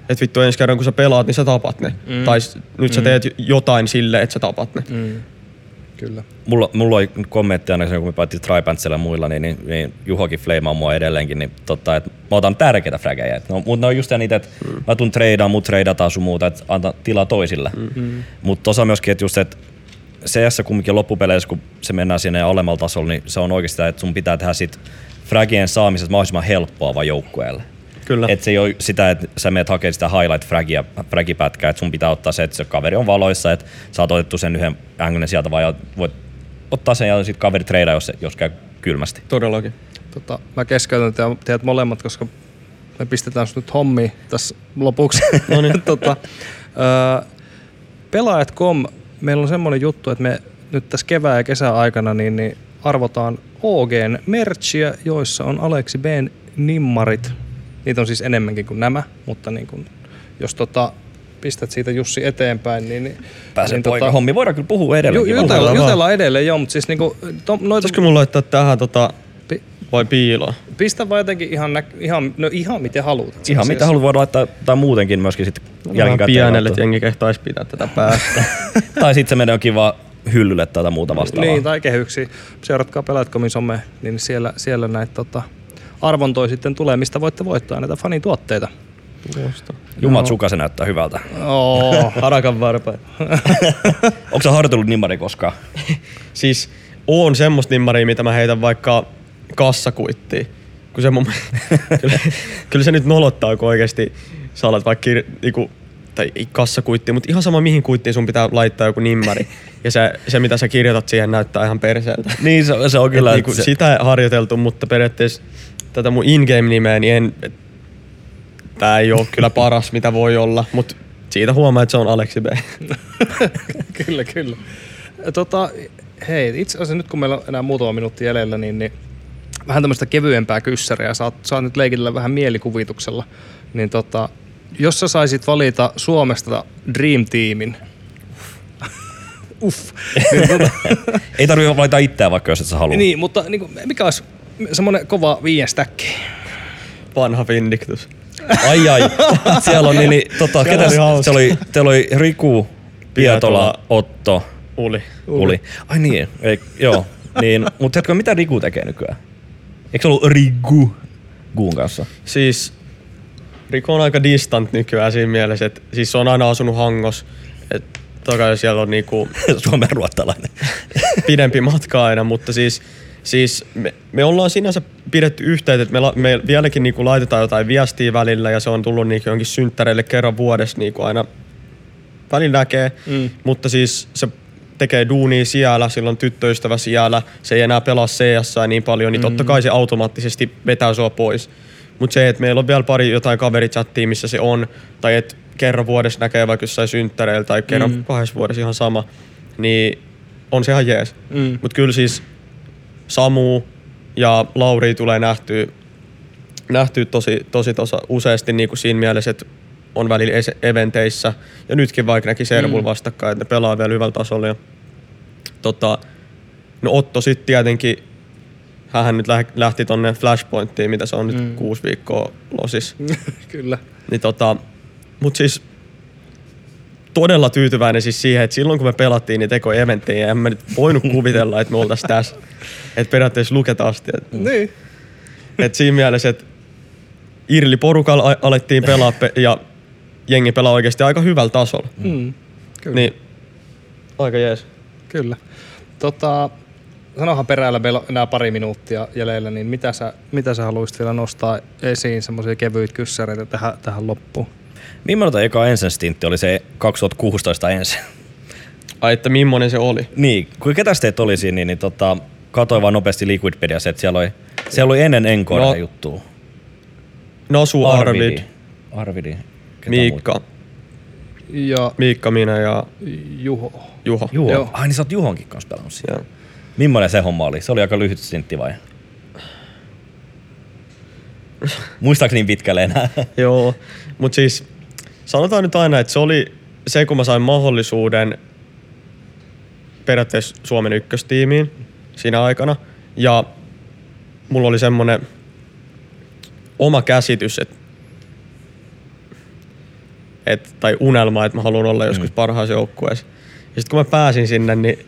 et vittu ensi kerran kun sä pelaat, niin sä tapat ne. Mm. Tai nyt sä teet jotain sille, että sä tapat ne. Mm. Kyllä. mulla, mulla oli kommentti aina kun me päättiin Tripantsilla ja muilla, niin, niin, niin Juhokin fleimaa mua edelleenkin, niin totta, että mä otan tärkeitä frägejä. No, mutta ne on just niitä, että mm. mä tuun treidaan, mut treidataan sun muuta, että antaa tilaa toisille. Mm. Mutta tosa myöskin, että just, että CS kumminkin loppupeleissä, kun se mennään sinne alemmalla tasolla, niin se on oikeasti sitä, että sun pitää tehdä sit fragien saamisesta mahdollisimman helppoa vaan joukkueelle. Kyllä. Et se ei ole sitä, että sä menet hakemaan sitä highlight fragia, fragipätkää, että sun pitää ottaa se, että se kaveri on valoissa, että sä oot otettu sen yhden ängynen sieltä vaan ja voit ottaa sen ja sitten kaveri treidaa, jos, jos käy kylmästi. Todellakin. Tota, mä keskeytän te- teidät molemmat, koska me pistetään sut nyt hommiin tässä lopuksi. No niin. tota, Öö, Pelaajat.com, meillä on semmoinen juttu, että me nyt tässä kevään ja kesän aikana niin, niin arvotaan OGn merchia, joissa on Aleksi B:n nimmarit. Niitä on siis enemmänkin kuin nämä, mutta niin kuin, jos tota, pistät siitä Jussi eteenpäin, niin... niin Pääsee niin niin poika hommi. Voidaan kyllä puhua Ju, edelleenkin. jutella, jutellaan edelleen, joo, mutta siis niinku, to, noita, Pitäisikö mun laittaa tähän tota, pi, vai piiloon? pistä vaan jotenkin ihan, nä, ihan, no ihan miten haluat. Ihan asiassa. mitä haluat voida laittaa, tai muutenkin myöskin sitten Vähän jälkikäteen. pienelle, että jengi kehtaisi pitää tätä päästä. tai sitten se menee jokin vaan hyllylle tai jotain muuta vastaavaa. Niin, tai kehyksiä. Seuratkaa Pelaatkomin some, niin siellä, siellä näitä tota, arvontoja sitten tulee, mistä voitte voittaa näitä fanituotteita. Jumat suka se näyttää hyvältä. Oh. Harakan varpain. Onko sä harjoitellut nimmari koskaan? Siis on semmoista nimmaria, mitä mä heitän vaikka kassakuittiin. Kun se mun, kyllä, kyllä, se nyt nolottaa, kun oikeesti sä alat vaikka kir, niinku, tai ei kassakuitti, mutta ihan sama mihin kuittiin sun pitää laittaa joku nimmari. Ja se, se mitä sä kirjoitat siihen näyttää ihan perseeltä. niin, se, se on kyllä. Et niinku, se, Sitä harjoiteltu, mutta periaatteessa tätä mun in-game-nimeä, niin en, et, tää ei ole kyllä paras mitä voi olla, mutta siitä huomaa, että se on Aleksi B. kyllä, kyllä. Tota, hei, itse asiassa nyt kun meillä on enää muutama minuutti jäljellä, niin, niin vähän tämmöistä kevyempää kyssäriä. Saat, saat nyt leikitellä vähän mielikuvituksella. Niin tota, jos sä saisit valita Suomesta Dream Teamin, uff, niin, tota, ei tarvitse valita itseään vaikka jos et sä halua. niin, mutta niin kuin, mikä olisi semmoinen kova viien stäkki? Vanha Vindictus. Ai ai. Siellä on niin, niin tota, Siellä ketä oli se oli, teillä oli Riku, Pietola. Otto, Uli. Uli. Ai niin, ei, joo. Niin, mutta tiedätkö, mitä Riku tekee nykyään? Eikö se ollut Rigu Guun kanssa? Siis Rico on aika distant nykyään siinä mielessä, että siis se on aina asunut Hangos. Et toki siellä on niinku Suomen ruottalainen. pidempi matka aina, mutta siis, siis me, me ollaan sinänsä pidetty yhteyttä, että me, la, me vieläkin niinku laitetaan jotain viestiä välillä ja se on tullut niinku jonkin synttäreille kerran vuodessa niinku aina välillä näkee, mm. mutta siis se tekee duunia siellä, sillä on tyttöystävä siellä, se ei enää pelaa CS niin paljon, niin totta kai se automaattisesti vetää sua pois. Mutta se, että meillä on vielä pari jotain kaverichattia, missä se on, tai että kerran vuodessa näkee vaikka jossain synttäreillä, tai kerran mm. kahdessa vuodessa ihan sama, niin on se ihan jees. Mm. Mutta kyllä siis Samu ja Lauri tulee nähtyä, nähtyä tosi, tosi tosa, useasti niin kuin siinä mielessä, että on välillä eventeissä. Ja nytkin vaikka näki Servul Mm. vastakkain, että ne pelaa vielä hyvällä tasolla. Ja, tota, no Otto sitten tietenkin, hän nyt läh- lähti tonne Flashpointtiin, mitä se on nyt Mm. kuusi viikkoa losis. kyllä. Niin tota, mut siis todella tyytyväinen siis siihen, että silloin kun me pelattiin niitä teko eventtejä, en mä nyt voinut kuvitella, että me oltais tässä. Että periaatteessa luket asti. Et, Niin. et siinä mielessä, että Irli porukalla alettiin pelaa pe- ja jengi pelaa oikeasti aika hyvällä tasolla. Mm. Kyllä. Niin, aika jees. Kyllä. Tota, sanohan perällä, meillä on enää pari minuuttia jäljellä, niin mitä sä, mitä sä haluaisit vielä nostaa esiin, semmoisia kevyitä kyssäreitä tähän, tähän loppuun? Millainen eka ensin stintti oli se 2016 ensin? Ai, että millainen se oli? Niin, kun ketäs teet oli siinä, niin, niin tota, katsoin vaan nopeasti Liquidpediassa, että siellä oli, siellä oli ennen Encore No, no, juttua. Nasu, Arvid, Arvidi. Ketä Miikka, Ja Miikka, minä ja Juho. Juho. Juho. Joo. Ai niin sä oot Juhonkin kanssa pelannut siinä. Joo. Millainen se homma oli? Se oli aika lyhyt stintti vai? Muistaaks niin pitkälle enää? Joo, mutta siis sanotaan nyt aina, että se oli se, kun mä sain mahdollisuuden periaatteessa Suomen ykköstiimiin siinä aikana. Ja mulla oli semmonen oma käsitys, että et, tai unelma, että mä haluan olla joskus parhaassa joukkueessa. Ja sitten kun mä pääsin sinne, niin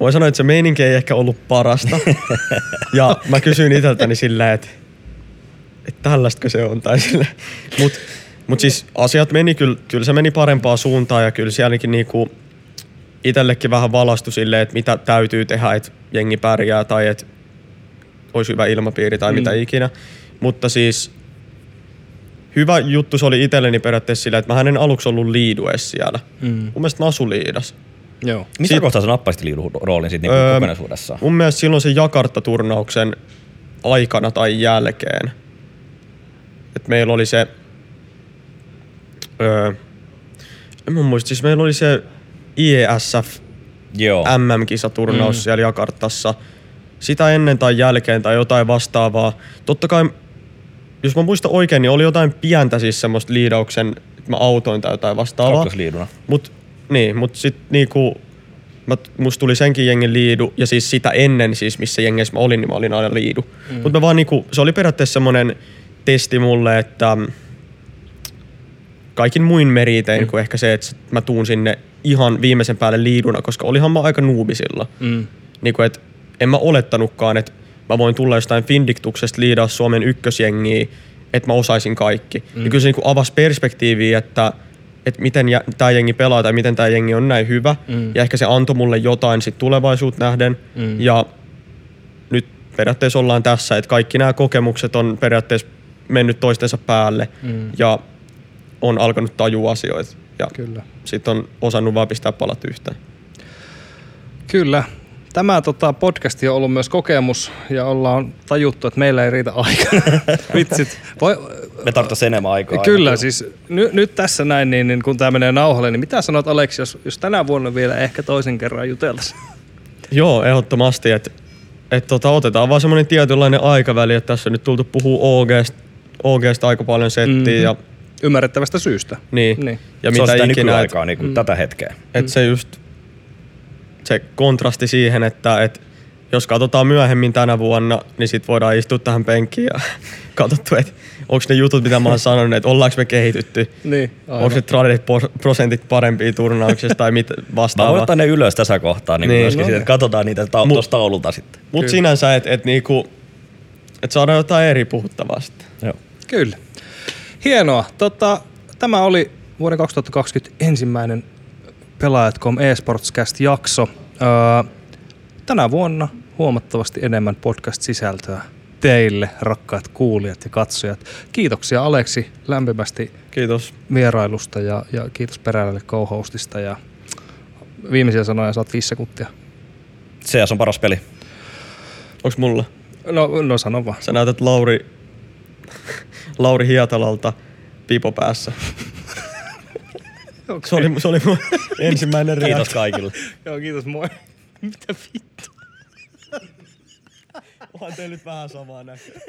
voin sanoa, että se meininki ei ehkä ollut parasta. ja mä kysyin itseltäni silleen, että että tällaistka se on. Tai sille. Mut, mut siis asiat meni kyllä, kyllä se meni parempaa suuntaan ja kyllä sielläkin niinku itsellekin vähän valastu silleen, että mitä täytyy tehdä, että jengi pärjää tai että olisi hyvä ilmapiiri tai mm. mitä ikinä. Mutta siis hyvä juttu se oli itselleni periaatteessa silleen, että mä en aluksi ollut liidu edes siellä. Mm. Mun mielestä Nasu liidas. Joo. Missä kohtaa sä nappasit liidun roolin sit niinku Öö, kokonaisuudessaan? Mun mielestä silloin se Jakarta-turnauksen aikana tai jälkeen. Et meillä oli se... Öö, En muista, siis meillä oli se IESF Joo. MM-kisaturnaus mm. siellä Jakartassa. Sitä ennen tai jälkeen tai jotain vastaavaa. Totta kai, jos mä muistan oikein, niin oli jotain pientä siis semmoista liidauksen, että mä autoin tai jotain vastaavaa. Kakkosliiduna. Mut, niin, mut sit niinku, mä, musta tuli senkin jengin liidu, ja siis sitä ennen siis, missä jengeissä mä olin, niin mä olin aina liidu. Mm. Mut mä vaan niinku, se oli periaatteessa semmonen testi mulle, että kaikin muin meritein mm. kuin ehkä se, että mä tuun sinne ihan viimeisen päälle liiduna, koska olihan mä aika nuubisilla. Mm. Niin kuin, et en mä olettanutkaan, että mä voin tulla jostain Findiktuksesta liidaa Suomen ykkösjengiä, että mä osaisin kaikki. Mm. Ja kyllä se niin avasi perspektiiviä, että, että miten tämä jengi pelaa tai miten tämä jengi on näin hyvä. Mm. Ja ehkä se antoi mulle jotain sit tulevaisuutta nähden. Mm. Ja nyt periaatteessa ollaan tässä, että kaikki nämä kokemukset on periaatteessa mennyt toistensa päälle Mm. ja on alkanut tajua asioita. Ja Kyllä. sitten on osannut vaan pistää palat yhteen. Kyllä. Tämä tota, podcast on ollut myös kokemus ja ollaan tajuttu, että meillä ei riitä aika. Vitsit. Voi, Me tarvittaisiin enemmän aikaa. Kyllä, aina. siis ny, nyt tässä näin, niin, niin kun tämä menee nauhalle, niin mitä sanot Aleksi, jos, jos tänä vuonna vielä ehkä toisen kerran juteltaisiin? Joo, ehdottomasti. Että et tota, otetaan vaan semmoinen tietynlainen aikaväli, että tässä on nyt tultu puhua OGsta, OGsta aika paljon settiä Mhm. mm-hmm. ja Ymmärrettävästä syystä. niin. Niin. Ja se on sitä mitä ikinä, että nykyaikaa, niin mm. tätä hetkeä. et se just se kontrasti siihen, että et jos katsotaan myöhemmin tänä vuonna, niin sit voidaan istua tähän penkkiin ja katsottu, että onko ne jutut, mitä mä oon sanonut, että ollaanko me kehitytty. Niin. Onko ne por- prosentit parempia turnauksessa tai mit Mä voin vastaavaa. ottaa ne ylös tässä kohtaa, niin, Niin. myöskin No siitä, niin. että katsotaan niitä ta- Mut- tuosta taululta sitten. Mutta sinänsä, että et niinku, et saadaan jotain eri puhuttavaa sitten. Joo. Kyllä. Hienoa. Tota, tämä oli vuoden 2020 ensimmäinen Pelaajat.com eSportscast-jakso. Öö, tänä vuonna huomattavasti enemmän podcast-sisältöä teille, rakkaat kuulijat ja katsojat. Kiitoksia Aleksi lämpimästi Kiitos. vierailusta ja, ja kiitos Perälälle co-hostista ja viimeisiä sanoja saat viisi sekuntia. CS on paras peli. Onks mulla? No, no sano vaan. Sä näytät Lauri, Lauri Hietalalta pipo päässä. Okay. Se oli, se oli mun ensimmäinen Kiitos reaktio. kaikille. Joo, kiitos moi. Mitä vittu? Onhan teillä nyt vähän samaa näköä.